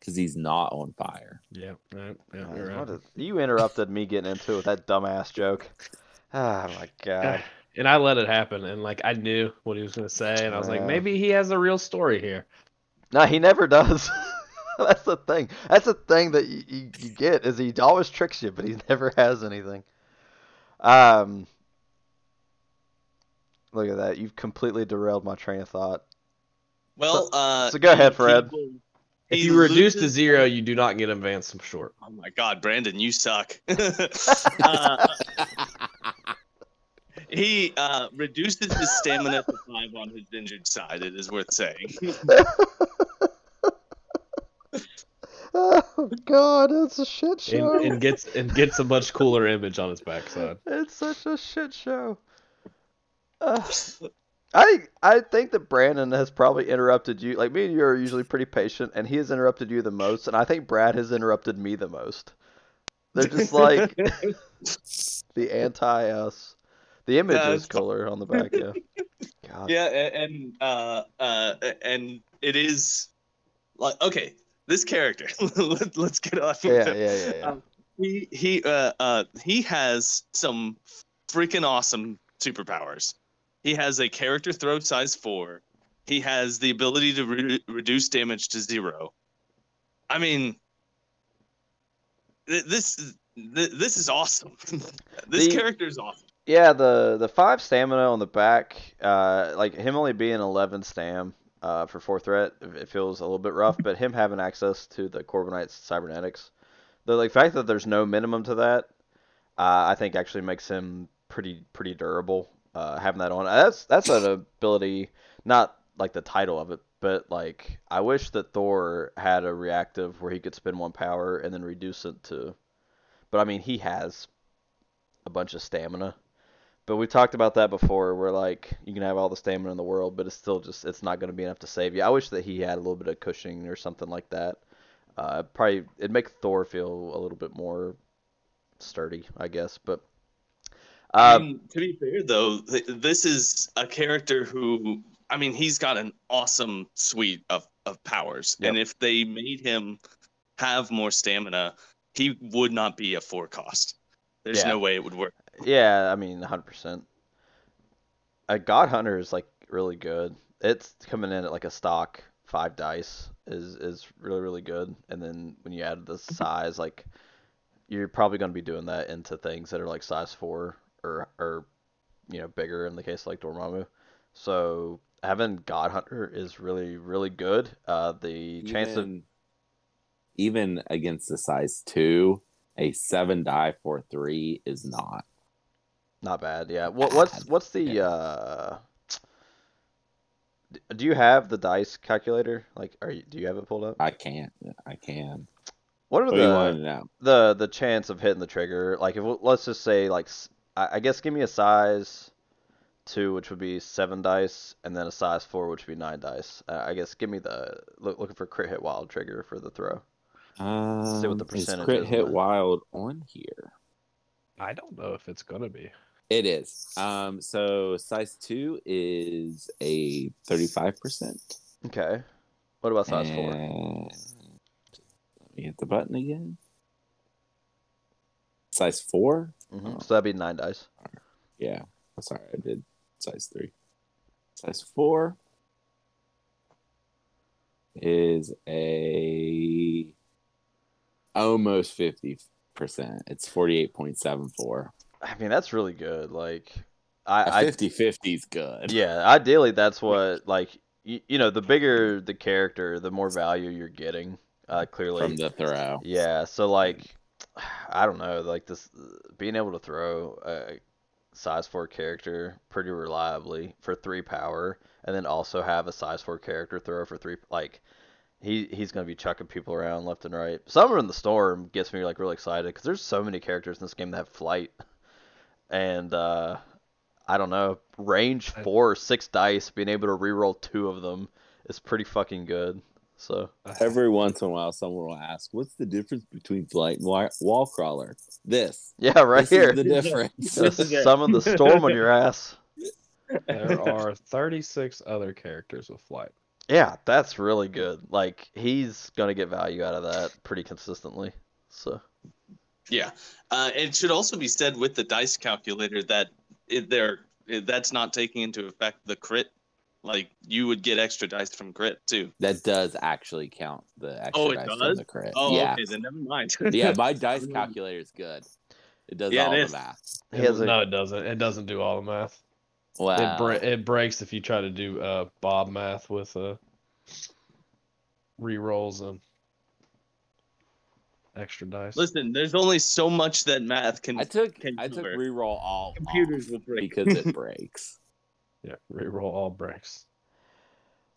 Because he's not on fire. Yeah, right, yeah, Uh, you're right. what is- you interrupted me getting into it with that dumbass joke. Oh my god. and I let it happen, and like I knew what he was gonna say, and I was like, maybe he has a real story here. No, he never does. That's the thing. That's the thing that you, you, you get is he always tricks you, but he never has anything. Um, look at that. You've completely derailed my train of thought. Well, uh, so go ahead, Fred. he will- If he you reduce to loses- zero, you do not get advanced from short. Oh my God, Brandon, you suck. uh, he uh, reduces his stamina to five on his injured side. It is worth saying. Oh God, it's a shit show. and gets and gets a much cooler image on his backside. It's such a shit show. Uh, I I think that Brandon has probably interrupted you. Like me and you are usually pretty patient, and he has interrupted you the most, and I think Brad has interrupted me the most. They're just like the anti us. The image Yeah, is it's- cooler on the back, yeah. God. yeah, and uh, uh, and it is like okay, this character. Let, let's get off. Yeah, yeah, yeah, yeah. Um, he he uh, uh he has some freaking awesome superpowers. He has a character throw size four. He has the ability to re- reduce damage to zero. I mean, th- this is- th- this is awesome. this The- character is awesome. Yeah, the the five stamina on the back, uh, like him only being eleven stam, uh, for four threat, it feels a little bit rough. But him having access to the Korbinites cybernetics, the like fact that there's no minimum to that, uh, I think actually makes him pretty pretty durable. Uh, having that on, that's that's an ability, not like the title of it, but like I wish that Thor had a reactive where he could spend one power and then reduce it to. But I mean, he has a bunch of stamina. But we talked about that before, where like you can have all the stamina in the world, but it's still just it's not going to be enough to save you. I wish that he had a little bit of cushioning or something like that. Uh, probably it'd make Thor feel a little bit more sturdy, I guess. But I uh, mean, to be fair, though, th- this is a character who, I mean, he's got an awesome suite of, of powers. And if they made him have more stamina, he would not be a four cost. There's Yeah. no way it would work. Yeah, I mean, 100%. A God Hunter is like really good. It's coming in at like a stock five dice is is really really good. And then when you add the size, like you're probably going to be doing that into things that are like size four or or you know bigger in the case like Dormammu. So having God Hunter is really really good. Uh, the chance of even, even against the size two, a seven die for three is not. Not bad, yeah. What what's what's the Yeah. uh do you have the dice calculator? Like are you do you have it pulled up? I can't. I can. What are What do you the the the chance of hitting the trigger? Like if let's just say like I, guess give me a size 2 which would be 7 dice and then a size 4 which would be 9 dice. Uh, I guess give me the look, looking for crit hit wild trigger for the throw. Um, see what the is percentage crit is hit on wild on here. I don't know if it's gonna be. It is. Um, so size two is a thirty-five percent. Okay. What about size 4? Let me hit the button again. Size four? mm-hmm. So that'd be 9 dice. Yeah. Oh, Sorry, I did size three. Size four is a almost fifty percent. It's forty-eight point seven four. I mean that's really good. Like I A I 50-50 is good. Yeah, ideally that's what like you, you know the bigger the character, the more value you're getting. Uh, clearly, From the throw. yeah. So like, I don't know, like this being able to throw a size four character pretty reliably for three power, and then also have a size four character throw for three like. He, he's gonna be chucking people around left and right. Summon the Storm gets me like really excited because there's so many characters in this game that have flight, and uh, I don't know, range four or six dice, being able to reroll two of them is pretty fucking good. So Every once in a while, someone will ask, "What's the difference between flight and wa- wall crawler?" This, yeah, right here. this here, is the difference. Just This is it. summon the storm on your ass. There are 36 other characters with flight. Yeah, that's really good. Like he's gonna get value out of that pretty consistently. So Yeah. Uh, it should also be said with the dice calculator that it, there that's not taking into effect the crit Like you would get extra dice from crit too. That does actually count the extra Oh, it dice from does? the crit. Oh, yeah. okay, then never mind. yeah, my dice calculator is good. It does Yeah, it all is. the math. He has a- no, it doesn't. It doesn't do all the math. Wow. It bre- it breaks if you try to do uh Bob math with uh re-rolls and extra dice. Listen, there's only so much that math can. I took can I took cover. reroll all Computers off will break. because it breaks. Yeah, re-roll all breaks.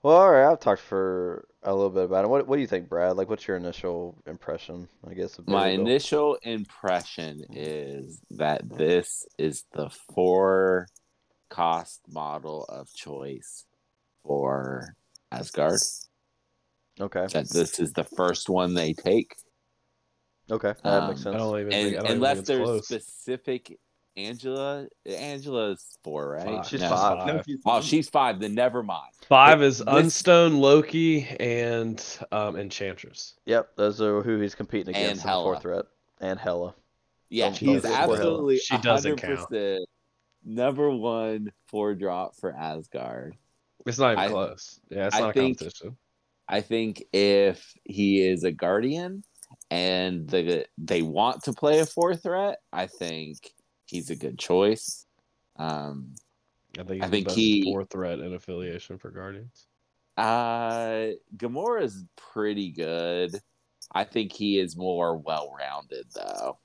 Well, all right. I've talked for a little bit about it. What What do you think, Brad? Like, what's your initial impression? I guess. Of My Variable? initial impression is that this is the four cost model of choice for Asgard. Okay. That this is the first one they take. Okay. That makes Um, sense. I don't even And think, I don't even unless think it's there's close. specific Angela Angela's four, right? Five. She's No. five. No, she's- Oh, she's five, then never mind. Five is This- Unstone, Loki, and um, Enchantress. Yep. Those are who he's competing against in the fourth threat. And Hela. Yeah, Don't he's focus for Hela. absolutely She doesn't count. 100% number one four drop for Asgard. It's not even I- close. Yeah, it's I not a think- competition. I think if he is a guardian and the they want to play a four threat, I think he's a good choice. Um, I think, I think the best he- four threat in affiliation for Guardians. uh, Gamora's pretty good. I think he is more well rounded though.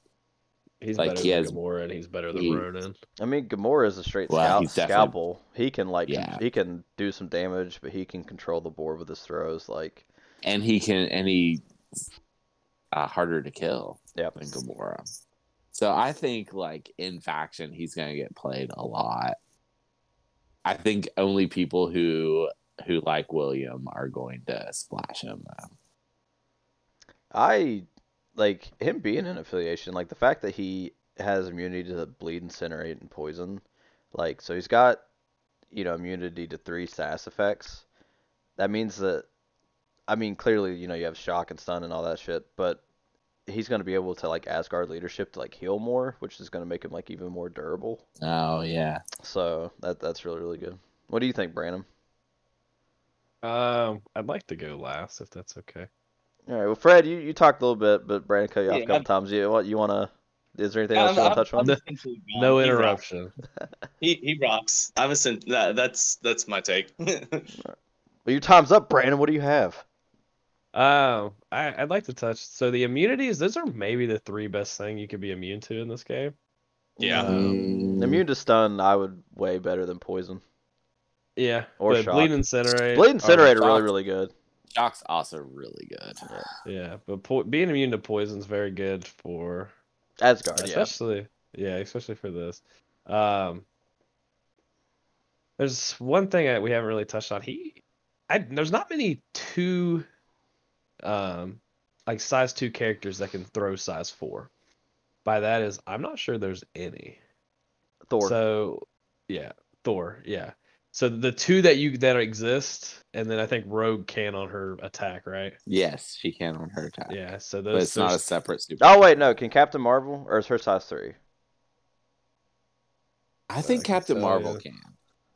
He's Like, better he than has- Gamora and he's better than he- Ronan. I mean, Gamora is a straight Well, scal- scalpel. He can like Yeah. he can do some damage, but he can control the board with his throws. Like, And he can and he uh, harder to kill. Yep. than Gamora. So I think like in faction he's gonna get played a lot. I think only people who who like William are going to splash him though. I like him being in affiliation. Like the fact that he has immunity to bleed, incinerate, and poison. Like, so he's got you know immunity to three SAS effects. That means that, I mean, clearly you know you have shock and stun and all that shit, but he's going to be able to like Asgard leadership to like heal more, which is going to make him like even more durable. Oh yeah. So that that's really really good. What do you think, Brandon? Um, I'd like to go last if that's okay. All right. Well, Fred, you, you talked a little bit, but Brandon cut you off a couple I'm- times. You what you want to? Is there anything else you want to touch on? No- essentially gone. No He interruption. rocks. He he rocks. I was in, that, that's that's my take. Well, your time's up, Brandon. What do you have? Um, I, I'd like to touch. So the immunities, those are maybe the three best thing you could be immune to in this game. yeah. Um, Immune to stun, I would way better than poison. Yeah, Or but shock. bleed incinerate. Blade or Incinerator really really good. Shock's also really good. Yeah, but po- being immune to poison's very good for Asgard, yeah. especially yeah, especially for this. Um, there's one thing that we haven't really touched on. He, I there's not many two, um, like size two characters that can throw size four. By that is, I'm not sure there's any. Thor. So, yeah, Thor, yeah. So the two that you that exist, and then I think Rogue can on her attack, right? Yes, she can on her attack. Yeah. So those. But it's not a separate super. oh wait, no. Can Captain Marvel or is her size three? I think I Captain tell Marvel you. can.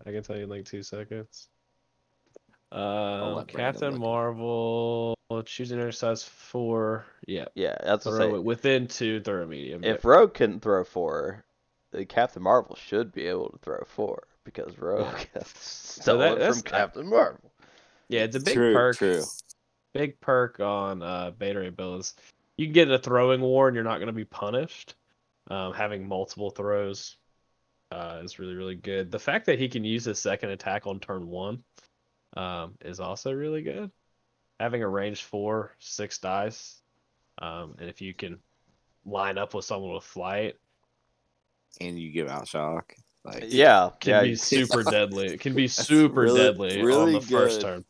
I can tell you in like two seconds. Uh, Captain look. Marvel choosing her size four. Yeah, Yeah, that's what throw say. it within two. Throw a medium. If Rogue couldn't throw four, then Captain Marvel should be able to throw four because Rogue has stolen that- that's- from Captain Marvel. yeah, it's a big true, perk. true. Big perk on uh, Beta Ray Bill is you can get a throwing war and you're not going to be punished. Um, having multiple throws uh, is really really good. The fact that he can use his second attack on turn one um, is also really good. Having a range four, six dice, um, and if you can line up with someone with flight, And you give out shock. Like Yeah, can yeah. be super deadly. It can be super really- deadly on really the first turn.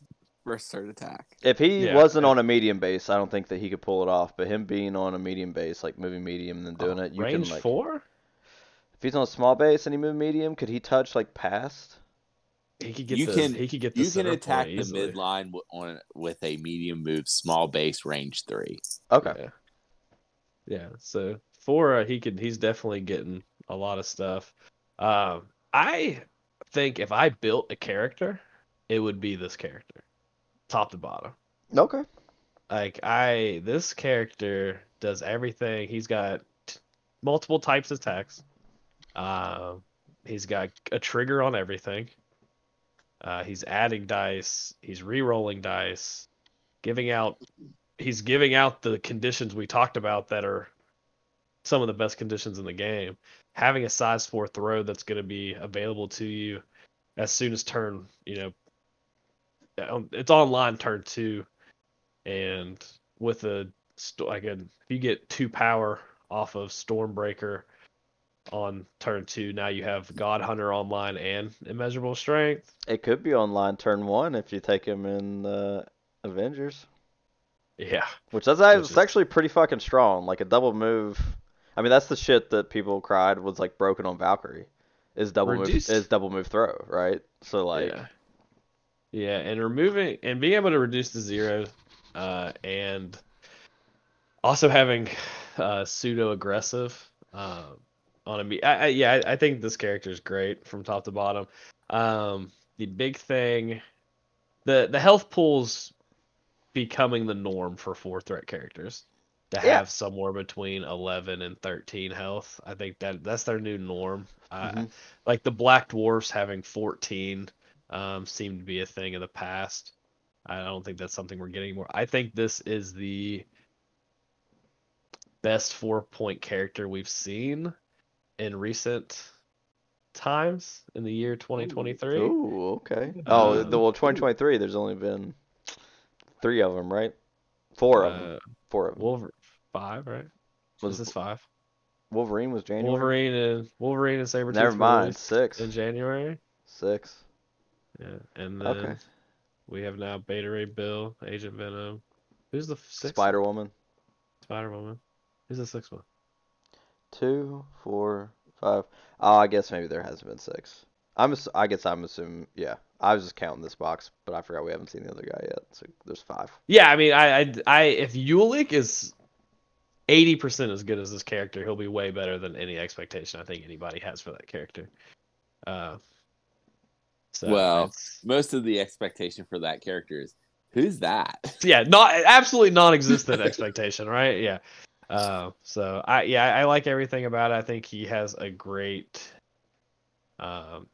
first third attack. If he Yeah, wasn't yeah. on a medium base, I don't think that he could pull it off. But him being on a medium base, like moving medium and then doing it, you range can like. four. If he's on a small base and he moved medium, could he touch like past? He could get You the, can- he could get the You can attack the easily. midline w- on with a medium move, small base, range three. Okay. Yeah. Yeah. So for uh, he could. He's definitely getting a lot of stuff. Um, I think if I built a character it would be this character, top to bottom. Okay. Like I, this character does everything. He's got t- multiple types of attacks. Um, he's got a trigger on everything. Uh, he's adding dice. He's re-rolling dice, giving out. He's giving out the conditions we talked about that are some of the best conditions in the game. Having a size four throw that's going to be available to you as soon as turn, you know, um, it's online turn two, and with a like a, if you get two power off of Stormbreaker on turn two, now you have God Hunter online and immeasurable strength. It could be online turn one if you take him in uh, Avengers, Yeah, which that's it's is- actually pretty fucking strong. Like a double move. I mean, that's the shit that people cried was like broken on Valkyrie. Is double Reduced- move is double move throw, right? So like, yeah, yeah, and removing and being able to reduce to zero, uh, and also having uh, pseudo aggressive um, on a me. I, I, yeah, I, I think this character is great from top to bottom. Um, the big thing, the the health pools becoming the norm for four threat characters to Yeah. have somewhere between 11 and 13 health. I think that that's their new norm. Uh, Mhm. like the black dwarfs having 14 um, seemed to be a thing in the past. I don't think that's something we're getting anymore. I think this is the best four point character we've seen in recent times in the year 2023. ooh, okay. Oh, Um, the, well, 2023. There's only been three of them, right? Four of them. Uh, Four of them. Wolver- five, right? Was this five. Wolverine was January. Wolverine and Wolverine and Sabretooth Never mind. Six. in January. Six. Yeah, and then Okay. we have now Beta Ray Bill, Agent Venom. Who's the sixth? Spider Woman. Spider Woman. Who's the sixth one? Two, four, five. Oh, I guess maybe there hasn't been six. I'm. ass- I guess I'm assuming. Yeah, I was just counting this box, but I forgot we haven't seen the other guy yet. So there's five. Yeah, I mean, I, I, I if Ulik is eighty percent as good as this character, he'll be way better than any expectation I think anybody has for that character. Uh, so Well, it's- Most of the expectation for that character is who's that? yeah, not absolutely non-existent expectation, right? Yeah. Uh, so I yeah I like everything about it. I think he has a great. Um,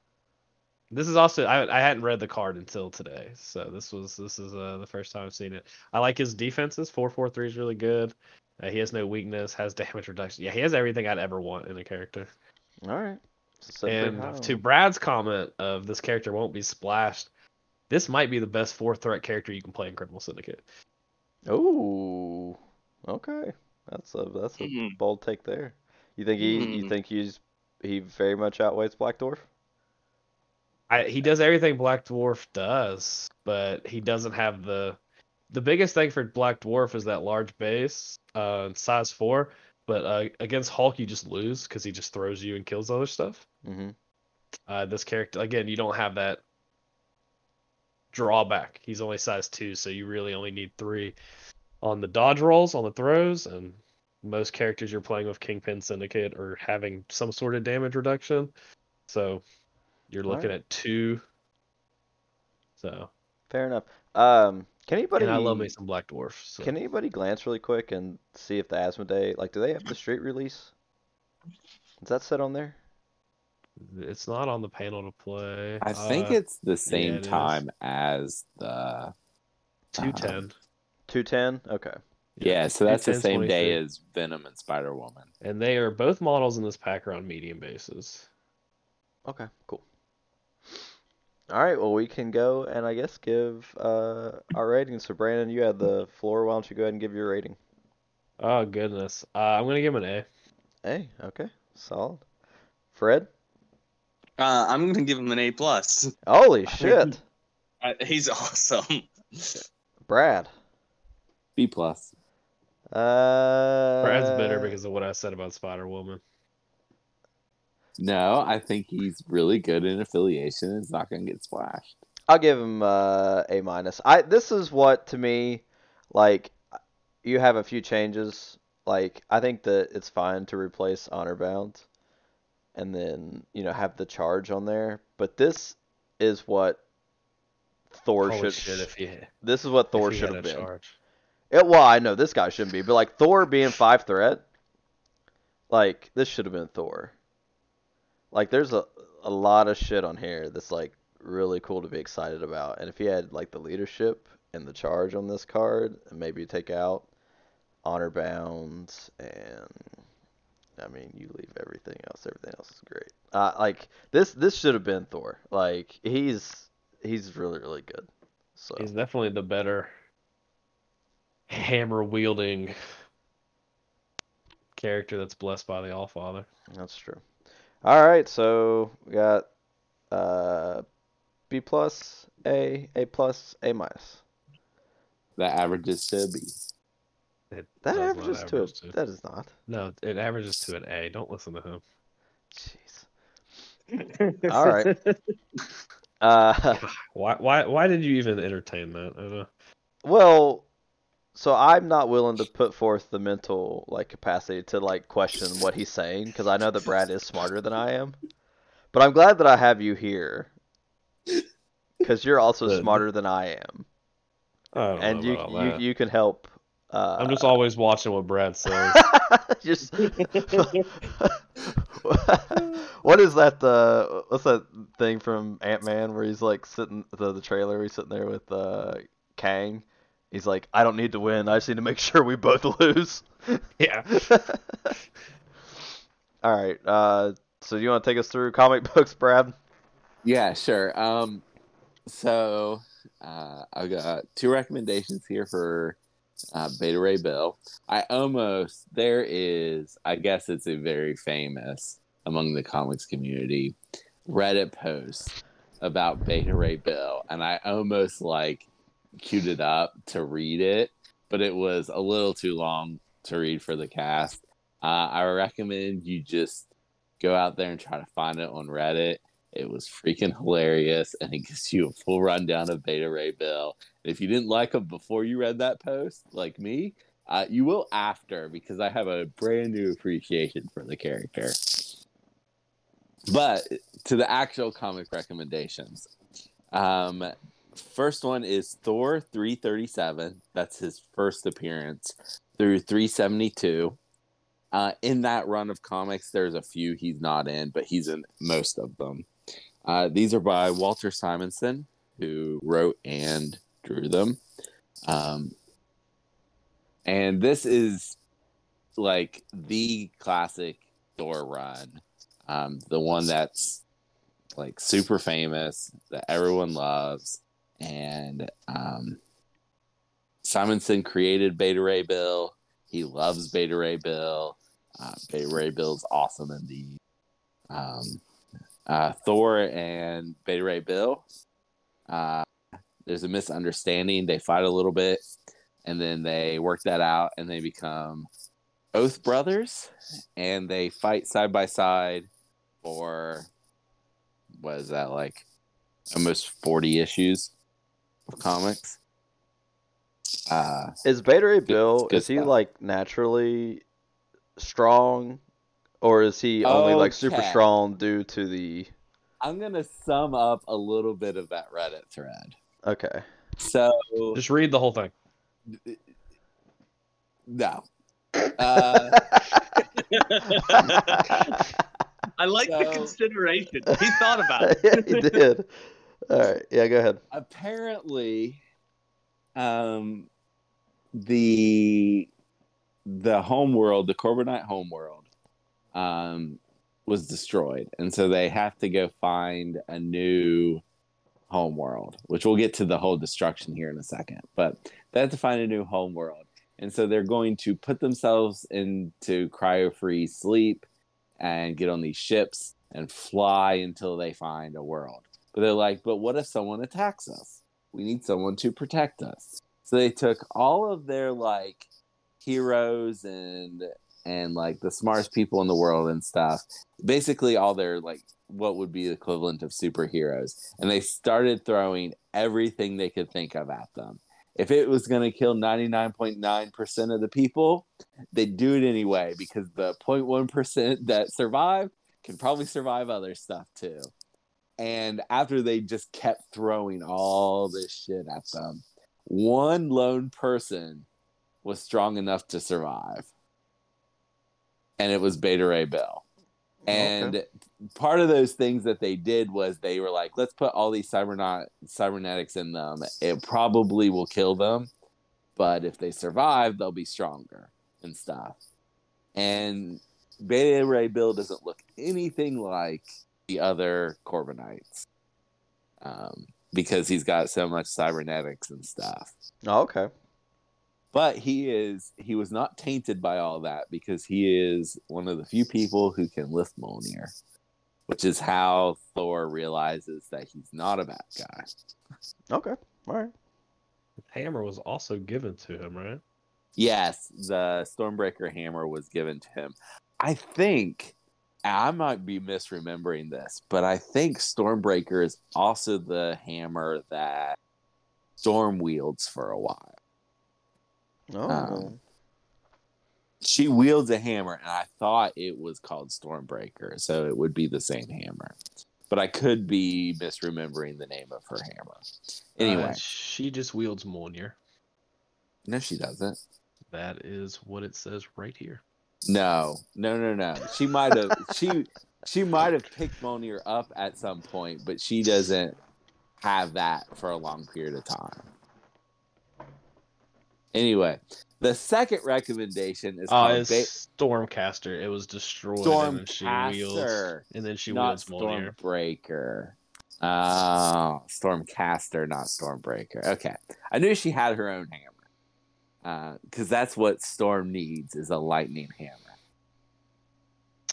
this is also I I hadn't read the card until today, so this was this is uh, the first time I've seen it. I like his defenses. Four four three is really good. Uh, he has no weakness. Has damage reduction. Yeah, he has everything I'd ever want in a character. All right. So And to. Brad's comment of this character won't be splashed, this might be the best four threat character you can play in Criminal Syndicate. Oh, Okay. That's a that's a Mhm. bold take there. You think he you Mhm. think he's he very much outweighs Black Dwarf? I, he does everything Black Dwarf does, but he doesn't have the the biggest thing for Black Dwarf is that large base, uh, size four. But uh, against Hulk, you just lose because he just throws you and kills other stuff. Mm-hmm. Uh, this character, again, you don't have that drawback. He's only size two, so you really only need three on the dodge rolls, on the throws, and most characters you're playing with Kingpin Syndicate are having some sort of damage reduction. So you're looking right. at two. So fair enough. Um, can anybody? And I love me some Black Dwarf. So. Can anybody glance really quick and see if the Asthma Day, like, do they have the street release? Is that set on there? It's not on the panel to play. I uh, think it's the same yeah, it time is. as the two uh, ten. Uh, 210? Okay. Yeah, so that's the same day as Venom and Spider Woman. And they are both models in this pack around on medium bases. Okay, cool. All right, well, we can go and I guess give uh, our rating. So, Brandon, you had the floor. Why don't you go ahead and give your rating? Oh, goodness. Uh, I'm going to give him an A. A, okay. Solid. Fred? Uh, I'm going to give him an A. plus. Holy shit. Uh, he's awesome. Brad? B plus. Uh. Brad's bitter because of what I said about Spider Woman. No, I think he's really good in affiliation. It's not going to get splashed. I'll give him uh, a minus. I this is what to me, like, you have a few changes. Like I think that it's fine to replace honor bound, and then you know have the charge on there. But this is what Thor Holy should. shit! If he, this is what Thor if he should have been. charge. It, well, I know this guy shouldn't be, but like Thor being five threat, like this should have been Thor. Like there's a a lot of shit on here that's like really cool to be excited about, and if he had like the leadership and the charge on this card, and maybe take out honor bounds, and I mean you leave everything else. Everything else is great. Uh, like this this should have been Thor. Like he's he's really really good. So He's definitely the better hammer wielding character that's blessed by the All Father. That's true. All right, so we got uh, B plus, A, A plus, A minus. That averages to a B. It That does not averages to a. average to- That is not. No, it averages to an A. Don't listen to him. Jeez. All right. Uh, Why? Why? Why did you even entertain that? I don't know. well, so I'm not willing to put forth the mental like capacity to like question what he's saying because I know that Brad is smarter than I am. But I'm glad that I have you here because you're also smarter than I am, I don't and you you you can help. Uh, I'm just always watching what Brad says. just what is that uh what's that thing from Ant-Man where he's like sitting the, the trailer he's sitting there with uh Kang he's like I don't need to win I just need to make sure we both lose yeah. all right uh so you want to take us through comic books Brad Yeah, sure. Um, so uh, I've got two recommendations here for uh, Beta Ray Bill. I almost there is, I guess it's a very famous among the comics community Reddit post about Beta Ray Bill, and I almost like queued it up to read it, but it was a little too long to read for the cast. Uh, I recommend you just go out there and try to find it on Reddit. It was freaking hilarious, and it gives you a full rundown of Beta Ray Bill. If you didn't like him before you read that post, like me, uh, you will after because I have a brand new appreciation for the character. But to the actual comic recommendations, um, first one is Thor three thirty seven. That's his first appearance through three seventy two. Uh, in that run of comics, there's a few he's not in, but he's in most of them. Uh, these are by Walter Simonson, who wrote and drew them. Um, and this is like the classic Thor run, um, the one that's like super famous that everyone loves. And um, Simonson created Beta Ray Bill. He loves Beta Ray Bill. Uh, Beta Ray Bill's awesome in the um, uh, Thor and Beta Ray Bill. Uh, there's a misunderstanding. They fight a little bit, and then they work that out, and they become Oath Brothers, and they fight side by side for what is that like almost 40 issues comics. Uh, is Beta Ray Bill good is he stuff. like naturally strong or is he only like super strong due to the I'm gonna sum up a little bit of that Reddit thread. okay So Just read the whole thing. no, uh, I like the consideration. He thought about it. yeah, he did. All right, yeah, go ahead. apparently, um, the the home world, the Korbinite home world, um, was destroyed, and so they have to go find a new home world, which we'll get to the whole destruction here in a second. But they have to find a new home world, and so they're going to put themselves into cryo freeze sleep and get on these ships and fly until they find a world. But they're like, but what if someone attacks us? We need someone to protect us. So they took all of their like heroes and and like the smartest people in the world and stuff. Basically all their like what would be the equivalent of superheroes. And they started throwing everything they could think of at them. If it was going to kill 99.9% of the people, they'd do it anyway because the 0.1% that survived can probably survive other stuff too. And after they just kept throwing all this shit at them, one lone person was strong enough to survive. And it was Beta Ray Bill. Oh, and Okay. part of those things that they did was they were like, let's put all these cybernaut cybernetics in them. It probably will kill them, but if they survive, they'll be stronger and stuff. And Beta Ray Bill doesn't look anything like the other Korbinites um, because he's got so much cybernetics and stuff. Oh, okay. But he is he was not tainted by all that because he is one of the few people who can lift Mjolnir, which is how Thor realizes that he's not a bad guy. Okay. All right. Hammer was also given to him, right? Yes, the Stormbreaker hammer was given to him. I think I might be misremembering this, but I think Stormbreaker is also the hammer that Storm wields for a while. Oh. Um, She wields a hammer, and I thought it was called Stormbreaker, so it would be the same hammer. But I could be misremembering the name of her hammer. Anyway, Uh, she just wields Mjolnir. no, she doesn't. That is what it says right here. No, no, no, no. She might have she she might have picked Mjolnir up at some point, but she doesn't have that for a long period of time. Anyway, the second recommendation is ah, called it's Ba- Stormcaster. It was destroyed. and then she wields, Stormcaster, and then she not wields Mjolnir. Stormbreaker. Oh, Stormcaster, not Stormbreaker. Okay, I knew she had her own hammer because that's what Storm needs is a lightning hammer.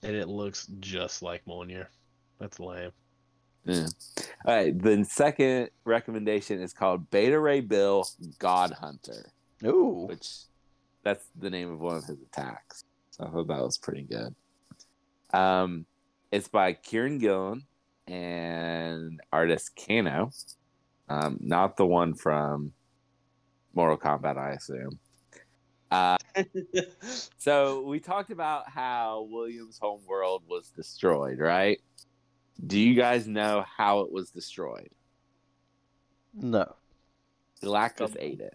And it looks just like Mjolnir. That's lame. Yeah. All right. The second recommendation is called Beta Ray Bill God Hunter, Ooh. which that's the name of one of his attacks. So I thought that was pretty good. Um, it's by Kieran Gillen and artist Kano, um, not the one from Mortal Kombat, I assume. Uh, so we talked about how William's home world was destroyed, right? Do you guys know how it was destroyed? No. Galactus ate it.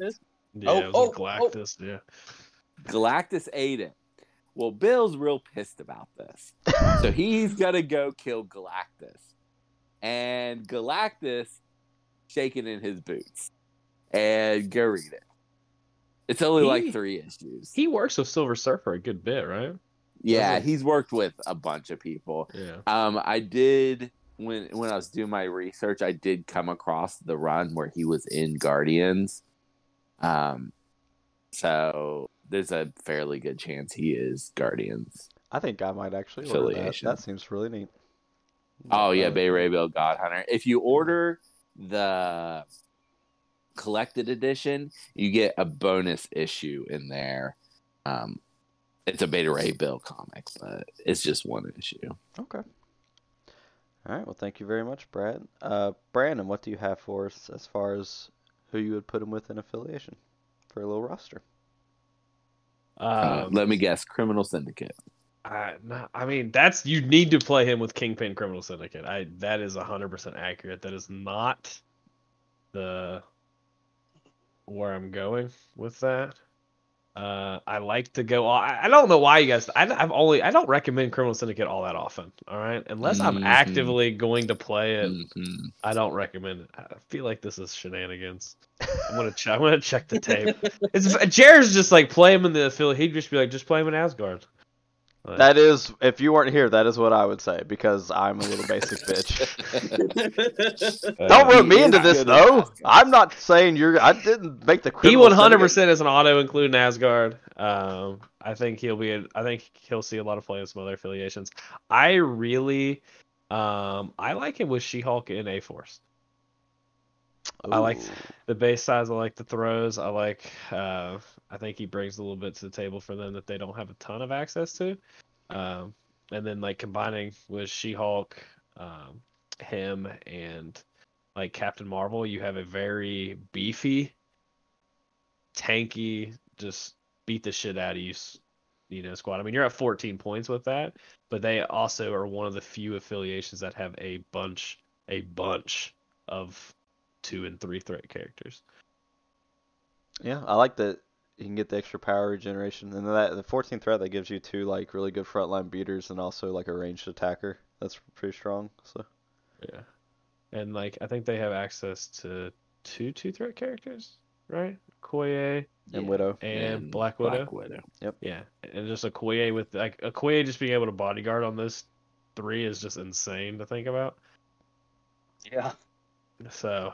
Yeah, Oh, it was oh, Galactus. Yeah. Galactus ate it. Well, Bill's real pissed about this. So he's going to go kill Galactus. And Galactus shaking in his boots. And go read it. It's only He- like three issues. He works with Silver Surfer a good bit, right? yeah, doesn't- he's worked with a bunch of people. Yeah. Um, I did when when I was doing my research, I did come across the run where he was in Guardians. Um, so there's a fairly good chance he is Guardians. I think I might actually order that. That seems really neat. Oh yeah, Uh, Beta Ray Bill God Hunter. If you order the collected edition, you get a bonus issue in there. Um, it's a Beta Ray Bill comic, but it's just one issue. Okay. All right. Well, thank you very much, Brad. Uh, Brandon, what do you have for us as far as who you would put him with in affiliation for a little roster? Uh, Um, let me guess, Criminal Syndicate. I, no, I mean, that's you need to play him with Kingpin Criminal Syndicate. I that is hundred percent accurate. That is not the where I'm going with that. Uh, I like to go. I, I don't know why you guys. I, I've only. I don't recommend Criminal Syndicate all that often. All right, unless I'm Mhm. actively going to play it, Mhm. I don't recommend it. I feel like this is shenanigans. I'm gonna check. I'm gonna check the tape. It's Jared's just like play him in the affiliate. He'd just be like, just play him in Asgard. Like, That is, if you weren't here, that is what I would say because I'm a little basic bitch. uh, Don't rope me into this though. I'm not saying you're. I didn't make the. He 100 percent is an auto include in Asgard. Um, I think he'll be. A, I think he'll see a lot of play in some other affiliations. I really, um, I like him with She-Hulk and A Force. I like the base size. I like the throws. I like. Uh, I think he brings a little bit to the table for them that they don't have a ton of access to. Um, and then like combining with She-Hulk, um, him and like Captain Marvel, you have a very beefy, tanky, just beat the shit out of you, you know, squad. I mean, you're at 14 points with that, but they also are one of the few affiliations that have a bunch a bunch of two and three threat characters. Yeah, I like that you can get the extra power regeneration, and then that the 14th threat that gives you two like really good frontline beaters and also like a ranged attacker. That's pretty strong. So Yeah. And like I think they have access to two two threat characters, right? Koye And Widow. and, Black Widow. Black Widow. Yeah. And just a Koye with like a Koye just being able to bodyguard on this three is just insane to think about. Yeah. So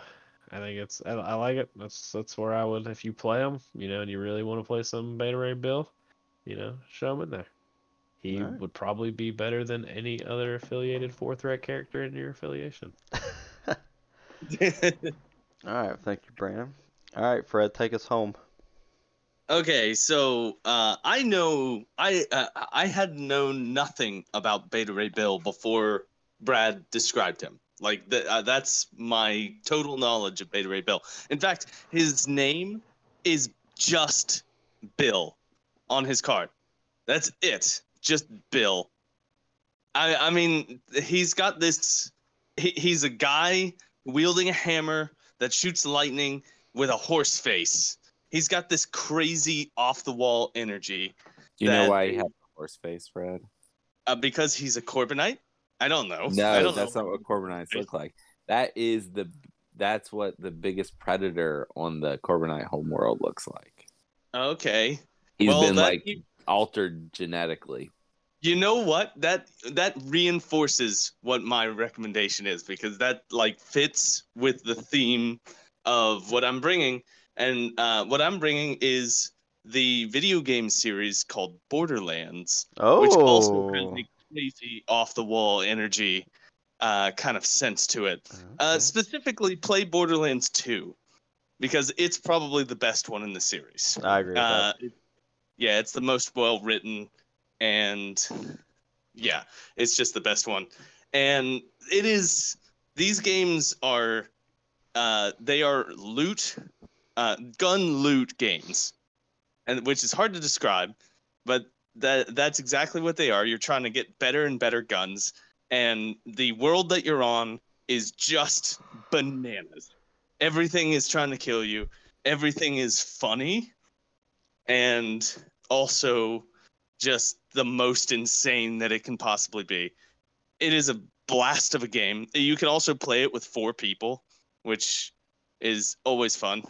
I think it's I, I like it. That's that's where I would if you play him, you know, and you really want to play some Beta Ray Bill, you know, show him in there. He Alright. would probably be better than any other affiliated four threat character in your affiliation. All right, thank you, Brandon. All right, Fred, take us home. Okay, so uh, I know I uh, I had known nothing about Beta Ray Bill before Brad described him. Like th- uh, that's my total knowledge of Beta Ray Bill. In fact, his name is just Bill on his card. That's it, just Bill. I I mean, he's got this. He, he's a guy wielding a hammer that shoots lightning with a horse face he's got this crazy off the wall energy Do you That- know why he has a horse face, Fred? uh, because he's a Korbinite. I don't know. No, don't that's know. not what Korbinites look like. That is the that's what the biggest predator on the Korbinite homeworld looks like. Okay. He's well, been that, like altered genetically. you know what? That that reinforces what my recommendation is because that like fits with the theme of what I'm bringing, and uh, what I'm bringing is the video game series called Borderlands. Oh, which also has a crazy off the wall energy uh, kind of sense to it. Uh, specifically, play Borderlands 2 because it's probably the best one in the series. I agree with Uh, yeah, it's the most well written, and yeah, it's just the best one. And it is. These games are, uh, they are loot, uh, gun loot games, and which is hard to describe, but that that's exactly what they are. You're trying to get better and better guns, and the world that you're on is just bananas. Everything is trying to kill you. Everything is funny, and also just the most insane that it can possibly be. It is a blast of a game. You can also play it with four people, which is always fun.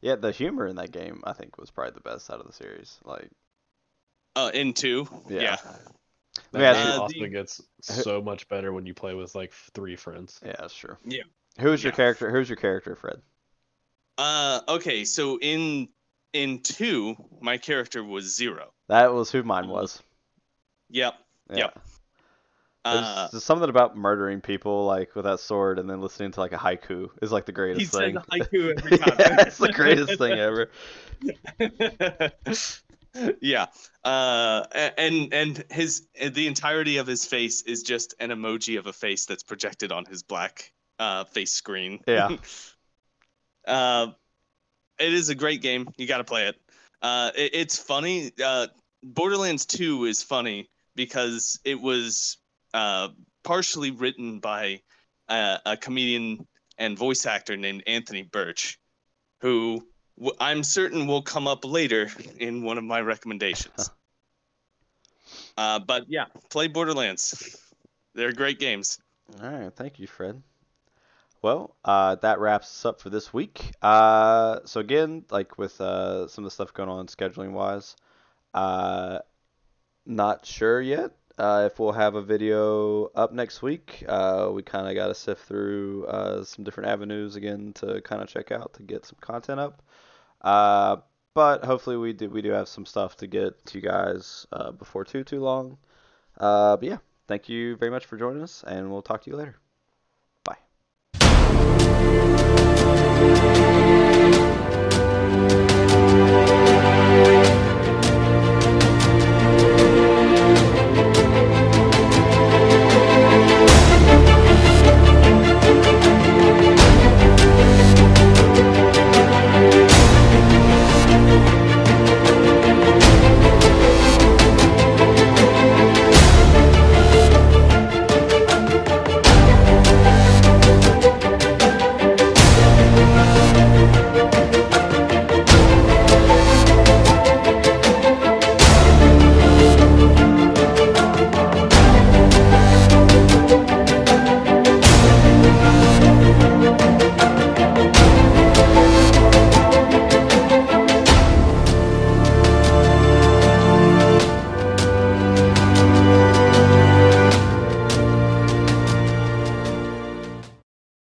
Yeah, the humor in that game I think was probably the best out of the series. Like, Uh, in two, Yeah. yeah. Let me ask also the- gets so much better when you play with like three friends. yeah, that's true. Yeah. Who's your Yeah. character? Who's your character, Fred? Uh, okay, so in in two, my character was zero. That was who mine was. Yep. Yeah. Yep. There's, Uh, there's something about murdering people like with that sword and then listening to like a haiku is like the greatest he thing. said haiku every time. yeah, it's the greatest thing ever. yeah. Uh, and and his the entirety of his face is just an emoji of a face that's projected on his black uh, face screen. Yeah. uh, it is a great game. You got to play it. Uh, it. It's funny. Uh, Borderlands 2 is funny because it was uh, partially written by uh, a comedian and voice actor named Anthony Burch, who I'm certain will come up later in one of my recommendations. uh, but yeah, play Borderlands. They're great games. All right, thank you, Fred. Well, uh, that wraps us up for this week. Uh, so again, like with uh, some of the stuff going on scheduling wise, uh, not sure yet uh, if we'll have a video up next week. Uh, we kind of got to sift through uh, some different avenues again to kind of check out to get some content up. Uh, but hopefully we do we do have some stuff to get to you guys uh, before too too long. Uh, but yeah, thank you very much for joining us, and we'll talk to you later.